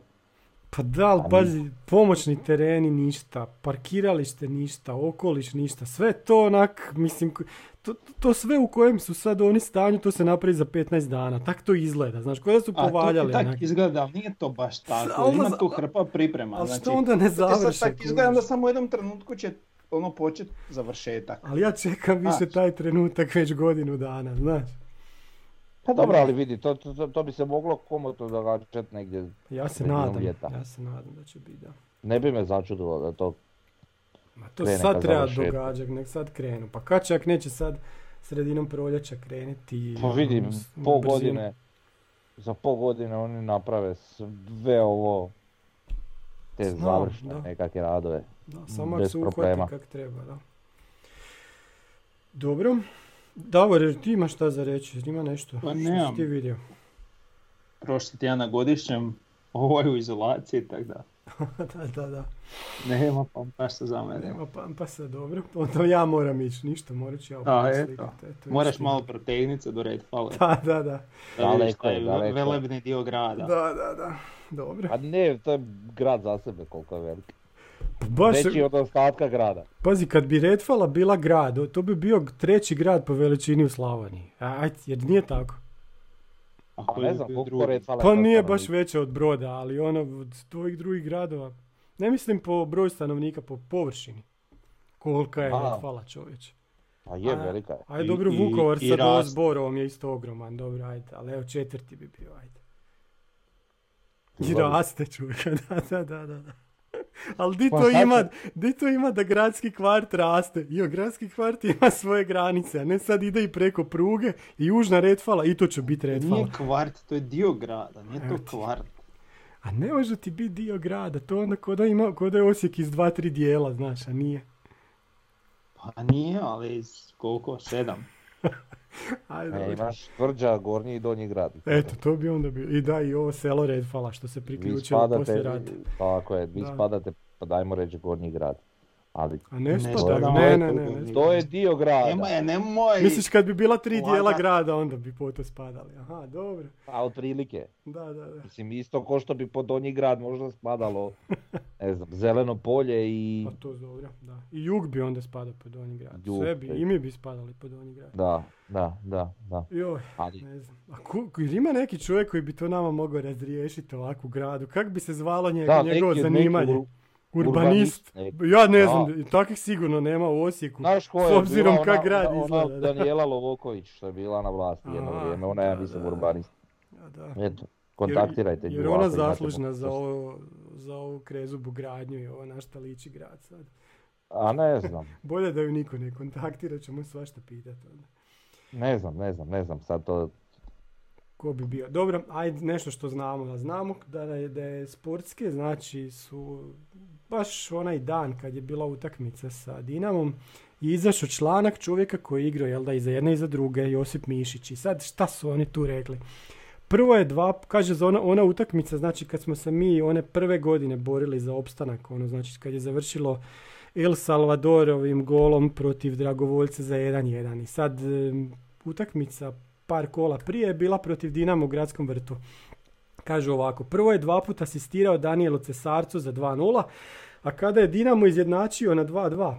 Pa da, ali pazi, pomoćni tereni ništa, parkiralište ništa, okoliš ništa, sve to onak, mislim, to, to sve u kojem su sad oni stanju, to se napravi za 15 dana, tak to izgleda, znaš, kao da su A to povaljali. tak izgleda, ali nije to baš tako. Ima tu hrpa priprema. Ali znači, što onda ne ti sad završe? tak izgleda da kužiš? samo u jednom trenutku će ono počet završetak. Ali ja čekam više taj trenutak već godinu dana, znaš. Pa dobro, ali vidi, to, to, to, bi se moglo komotno događati negdje. Ja se nadam, ljeta. ja se nadam da će biti, da. Ne bi me začudilo da to... Ma to Krene sad treba događati, nek sad krenu. Pa kad čak neće sad sredinom proljeća krenuti? Pa ono, vidim, s- pol godine, za pol godine oni naprave sve ovo, te Znam, završne da. nekakve radove. Da, samo ako se uhvati problema. kak treba, da. Dobro. Davor, jer ti imaš šta za reći? Ima nešto Pa što si ti vidio? Prošli tjedan na godišnjem, ovo je u izolaciji, tako da da, da, da. nema pampasa za mene. Nema pampasa, dobro. Onda ja moram ići, ništa, morat ću ja A, opet eto. Moraš malo protegnit se do Redfalla. Da, da, da. Da Daleko je, velebni dio grada. Da, da, da. Dobro. Pa ne, to je grad za sebe koliko je velik. Baš, Veći od ostatka grada. pazi, kad bi Redfala bila grad, to bi bio treći grad po veličini u Slavoniji. Ajde, jer nije tako. A Pa ne znam koliko drugi? Redfall Pa nije baš veća od broda, ali ono od tvojih drugih gradova. Ne mislim po broju stanovnika, po površini. Kolika je. Redfala čovječ. Pa je, A- velika je. Ajde, dobro, i- Vukovar i sad ovo rast. s Borovom je isto ogroman, dobro, ajde, ali evo četvrti bi bio, ajde. I raste čovjeka, da, da, da, da. Ali di Pa to ima, di to ima da gradski kvart raste? Jo, gradski kvart ima svoje granice, a ne sad ide i preko pruge i južna Redfala i to će biti Redfala. Nije kvart, to je dio grada, nije to ti. kvart. A ne može ti biti dio grada, to onda ko da, ima, ko da je Osijek iz dva, tri dijela, znaš, a nije. Pa nije, ali iz koliko? Sedam. Ajde, E, imaš tvrđa, gornji i donji grad. Eto, to bi onda bio. I da, i ovo selo Redfala što se priključilo poslije rata. tako je, vi Da. spadate, pa dajmo reći gornji grad. Ali A ne Ne spada, ne, to ne, je ne, ne. to je dio grada. Nemoj, nemoj! Misliš kad bi bila tri dijela grada, onda bi po to spadali. Aha, dobro. A otprilike. Da, da, da. Mislim, isto ko što bi pod donji grad možda spadalo, ne znam, zeleno polje i... Pa to dobro, da. I jug bi onda spadao pod Donji grad. Jug, Sve bi, i mi bi spadali pod Donji grad. Da, da, da, da. Joj, Ali, ne znam. A ku, jer ima neki čovjek koji bi to nama mogao razriješiti ovakvu gradu? Kako bi se zvalo njega, da, njegovo zanimanje? Urbanist. Urbanist, Ja ne znam, takvih sigurno nema u Osijeku. Znaš ko je S obzirom bila kak ona- grad izgleda. Ona da. Danijela Lovoković što je bila na vlasti jedno vrijeme, ona je ja mislim urbanist. Da. Eto, kontaktirajte Jer, jer ona imate zaslužna za, ovo, za ovu krezubu gradnju i ovo na šta liči grad sad. A ne znam, Bolje da ju niko ne kontaktira, ćemo svašta pitati. onda. ne znam, ne znam, ne znam, sad to, Ko bi bio? Dobro, ajde nešto što znamo. A znamo da je, da je sportske, znači su baš onaj dan kad je bila utakmica sa Dinamom je izašao članak čovjeka koji je igrao, jel da, i za jedne i za druge, Josip Mišić. I sad šta su oni tu rekli? Prvo je dva, kaže za ona, ona utakmica, znači kad smo se mi one prve godine borili za opstanak, ono znači kad je završilo El Salvadorovim golom protiv Dragovoljca za 1-1. I sad utakmica par kola prije je bila protiv Dinamo u gradskom vrtu. Kaže ovako, prvo je dva puta asistirao Danielu Cesarcu za 2-0, a kada je Dinamo izjednačio na 2-2,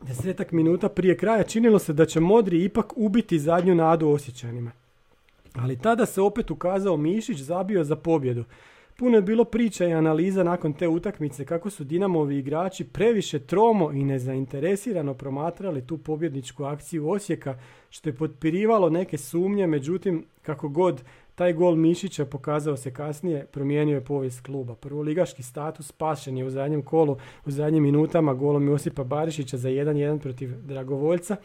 desetak minuta prije kraja činilo se da će Modri ipak ubiti zadnju nadu osjećanima. Ali tada se opet ukazao Mišić zabio za pobjedu. Puno je bilo priča i analiza nakon te utakmice kako su Dinamovi igrači previše tromo i nezainteresirano promatrali tu pobjedničku akciju Osijeka, što je potpirivalo neke sumnje, međutim, kako god taj gol Mišića pokazao se kasnije, promijenio je povijest kluba. Prvoligaški status spašen je u zadnjem kolu, u zadnjim minutama golom Josipa Barišića za 1-1 protiv Dragovoljca.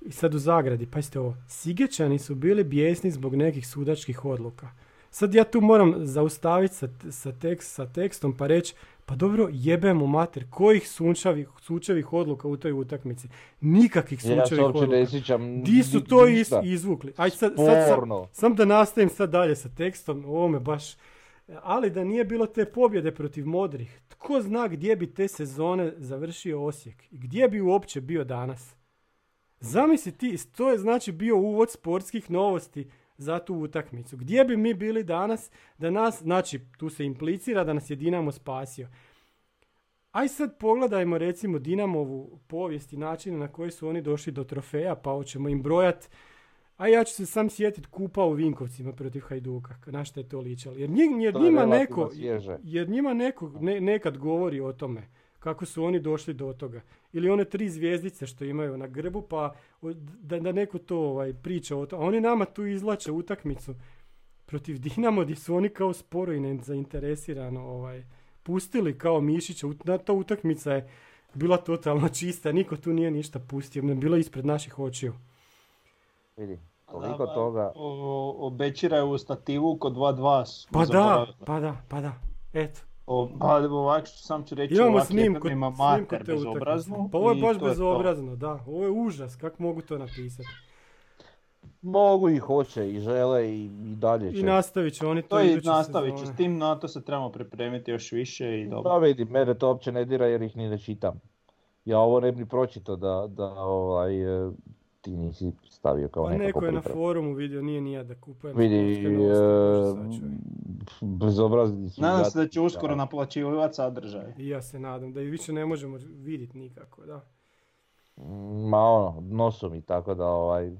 I sad u zagradi, pazite ovo, Sigečani su bili bijesni zbog nekih sudačkih odluka. Sad ja tu moram zaustaviti sa, sa, tekst, sa tekstom pa reći, pa dobro, jebemo mater, kojih sunčavih, sučevih odluka u toj utakmici? Nikakvih ja se sunčevih uopće odluka. ne sjećam Di su to is, izvukli? Aj sad, sad, sam da nastavim sad dalje sa tekstom, ovo me baš... Ali da nije bilo te pobjede protiv Modrih, tko zna gdje bi te sezone završio Osijek? I gdje bi uopće bio danas? Zamisli ti, to je znači bio uvod sportskih novosti za tu utakmicu. Gdje bi mi bili danas da nas, znači tu se implicira da nas je Dinamo spasio. Aj sad pogledajmo recimo Dinamovu povijest i način na koji su oni došli do trofeja, pa hoćemo im brojat. A ja ću se sam sjetiti kupa u Vinkovcima protiv Hajduka, na što je to ličalo. Jer, njih- jer To je njima relativno neko, jer njima neko ne- nekad govori o tome kako su oni došli do toga. Ili one tri zvijezdice što imaju na grbu, pa da, da neko to ovaj, priča o tome. A oni nama tu izlače utakmicu protiv Dinamo gdje su oni kao sporo i nezainteresirano ovaj, pustili kao Mišića. Ta utakmica je bila totalno čista, niko tu nije ništa pustio, ne bilo ispred naših očiju. Vidi, toliko Da, toga. O, obećiraju u stativu kod 2-2. smo Pa da, pa da, pa da. Eto. O, pa ovako ću- sam ću reći Imamo ovak snimku, ima snimku mater te bezobraznu. Pa ovo je baš bezobrazno, da. Ovo je užas, kako mogu to napisati. Mogu i hoće i žele i, i dalje će. I nastavit će oni to, To i iduće nastavit će s tim, na to se trebamo pripremiti još više i dobro. Da vidi, mene to uopće ne dira jer ih ni ne čitam. Ja ovo ne bi pročitao da, da ovaj, e, ti nisi stavio kao Pa nekako neko je na forumu vidio, nije ni ja da kupujem Vidi, e, bezobrazni su. Nadam se da će uskoro naplaćivati sadržaj. I ja se nadam da i više ne možemo vidjeti nikako, da. Ma ono, nosom i tako da ovaj,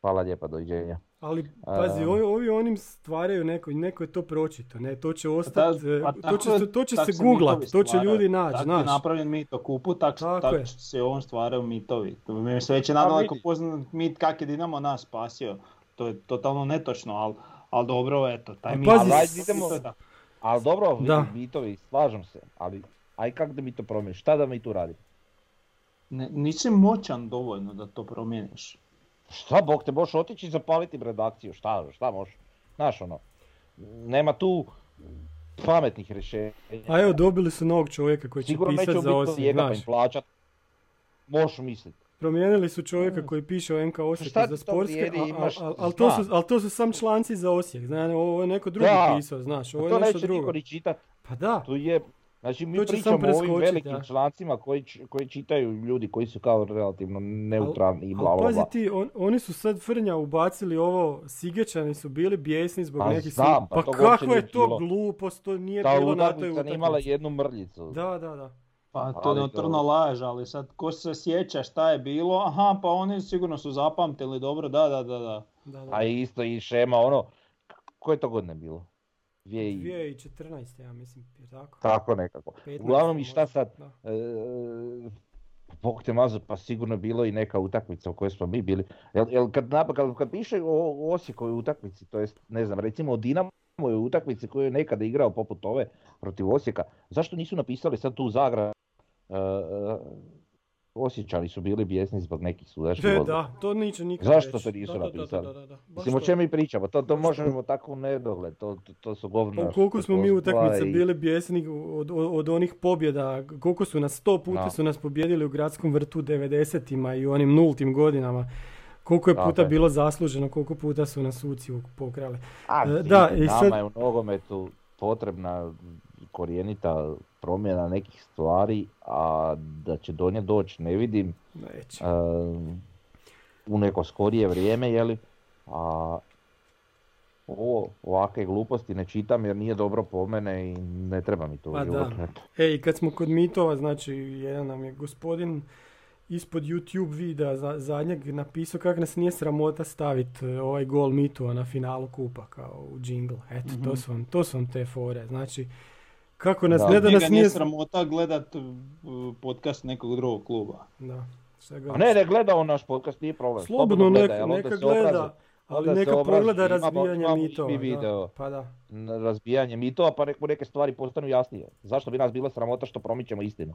hvala lijepa, doviđenja. Ali, pazi, ovi, ovi onim stvaraju neko, neko je to pročito, ne, to će ostati, Pa to tako će, to će se googlat, to će ljudi naći, Tako je znaš. napravljen mit o kupu, tak, Tako tak je. se on stvaraju mitovi. To mi se već je Pa nadaleko poznat mit kak je Dinamo nas spasio. To je totalno netočno, ali al dobro, eto, taj A mit. pazi, ali idemo- tako. Ali dobro, Da. mitovi, slažem se, ali aj kak da mi to promijeniš, šta da mi tu radimo? Ne, nisi moćan dovoljno da to promijeniš. Šta, Bog te možeš otići i zapaliti redakciju, šta, šta možeš? Znaš ono, nema tu pametnih rješenja. A evo, dobili su novog čovjeka koji će Sigurno neće pisati za Osijek, njega pa znaš. plaćat. Možeš misliti. Promijenili su čovjeka koji piše o NK Osijeku šta za to sportske, ali to, ali to su sam članci za Osijek, znaš, ovo je neko drugi Da. pisao, znaš, ovo Pa je to nešto neće drugo. niko ni čitat. Pa da, Tu je, znači mi To pričamo sam o ovim velikim da. člancima koji, koji čitaju ljudi koji su kao relativno neutralni i bla ali bla pazi bla. ti, on- oni su sad Frnja ubacili ovo, Sigečani su bili bijesni zbog Pa nekih... su- pa pa to kako je to bilo. glupost, to nije Ta bilo na toj utakmica nije imala utakmici. jednu mrljicu. Da, da, da. Pa to Ali je notorno laž, ali sad ko se sjeća šta je bilo, aha pa oni sigurno su zapamtili dobro, da, da, da, da. da, da. A isto i šema ono, koje to godine bilo? Dvije- 2014. ja mislim, je tako? Tako nekako. 15 Uglavnom i šta sad, e, Bog te mazo, pa sigurno je bilo i neka utakmica u kojoj smo mi bili. Jel, jel kad, kad, kad piše o, o Osijekovoj utakmici, to jest, ne znam, recimo o Dinamovoj utakmici koju je nekada igrao poput ove protiv Osijeka, zašto nisu napisali sad tu Zagrad, e, e, Osjećani su bili bijesni zbog nekih sudačkih odluka. da, to niče nikad Zašto to nisu napisali? Mislim, o čemu mi pričamo? To, to možemo tako u nedogled, to, to, to su govna. Pa koliko smo mi postoje i- bili bijesni od, od, onih pobjeda, koliko su nas, sto puta Da. su nas pobjedili u gradskom vrtu 90-ima i u onim nultim godinama. Koliko je puta bilo zasluženo, koliko puta su nas suci pokrali. A, E, da, da, i nama sad- je u nogometu potrebna korijenita promjena nekih stvari, a da će do nje doći ne vidim Neće. e, u neko skorije vrijeme, jeli, a ovo, ovakve gluposti ne čitam jer nije dobro po mene i ne treba mi to u Pa da. životu. E, i kad smo kod mitova, znači, jedan nam je gospodin ispod YouTube videa za, zadnjeg napisao kako nas nije sramota staviti ovaj gol mitova na finalu kupa kao u jingle. Eto, to, su vam, to su vam te fore. Znači, kako nas, Da. ne da Njega nas nije nije... sramota gledat uh, podcast nekog drugog kluba. Da, šta ga- A ne, ne gleda on naš podcast, nije problem. Slobodno gleda, neka, neka gleda, ali neka pogleda imamo- razbijanje mitova. Pa da. razbijanje mitova, pa mu neke stvari postanu jasnije. Zašto bi nas bilo sramota što promičemo istinu?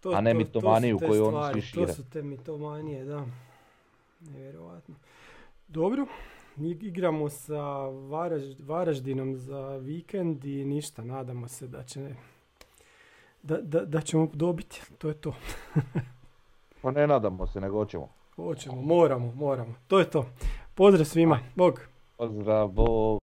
To, A ne to- to mitomaniju koju oni svi šire. To su te mitomanije, da. Nevjerojatno. Dobro, igramo sa Varaž- Varaždinom za vikend i ništa, nadamo se da će da, da, da ćemo dobiti, to je to. Pa ne nadamo se, nego hoćemo. Hoćemo, moramo, moramo. To je to. Pozdrav svima, bog. Pozdrav, bog.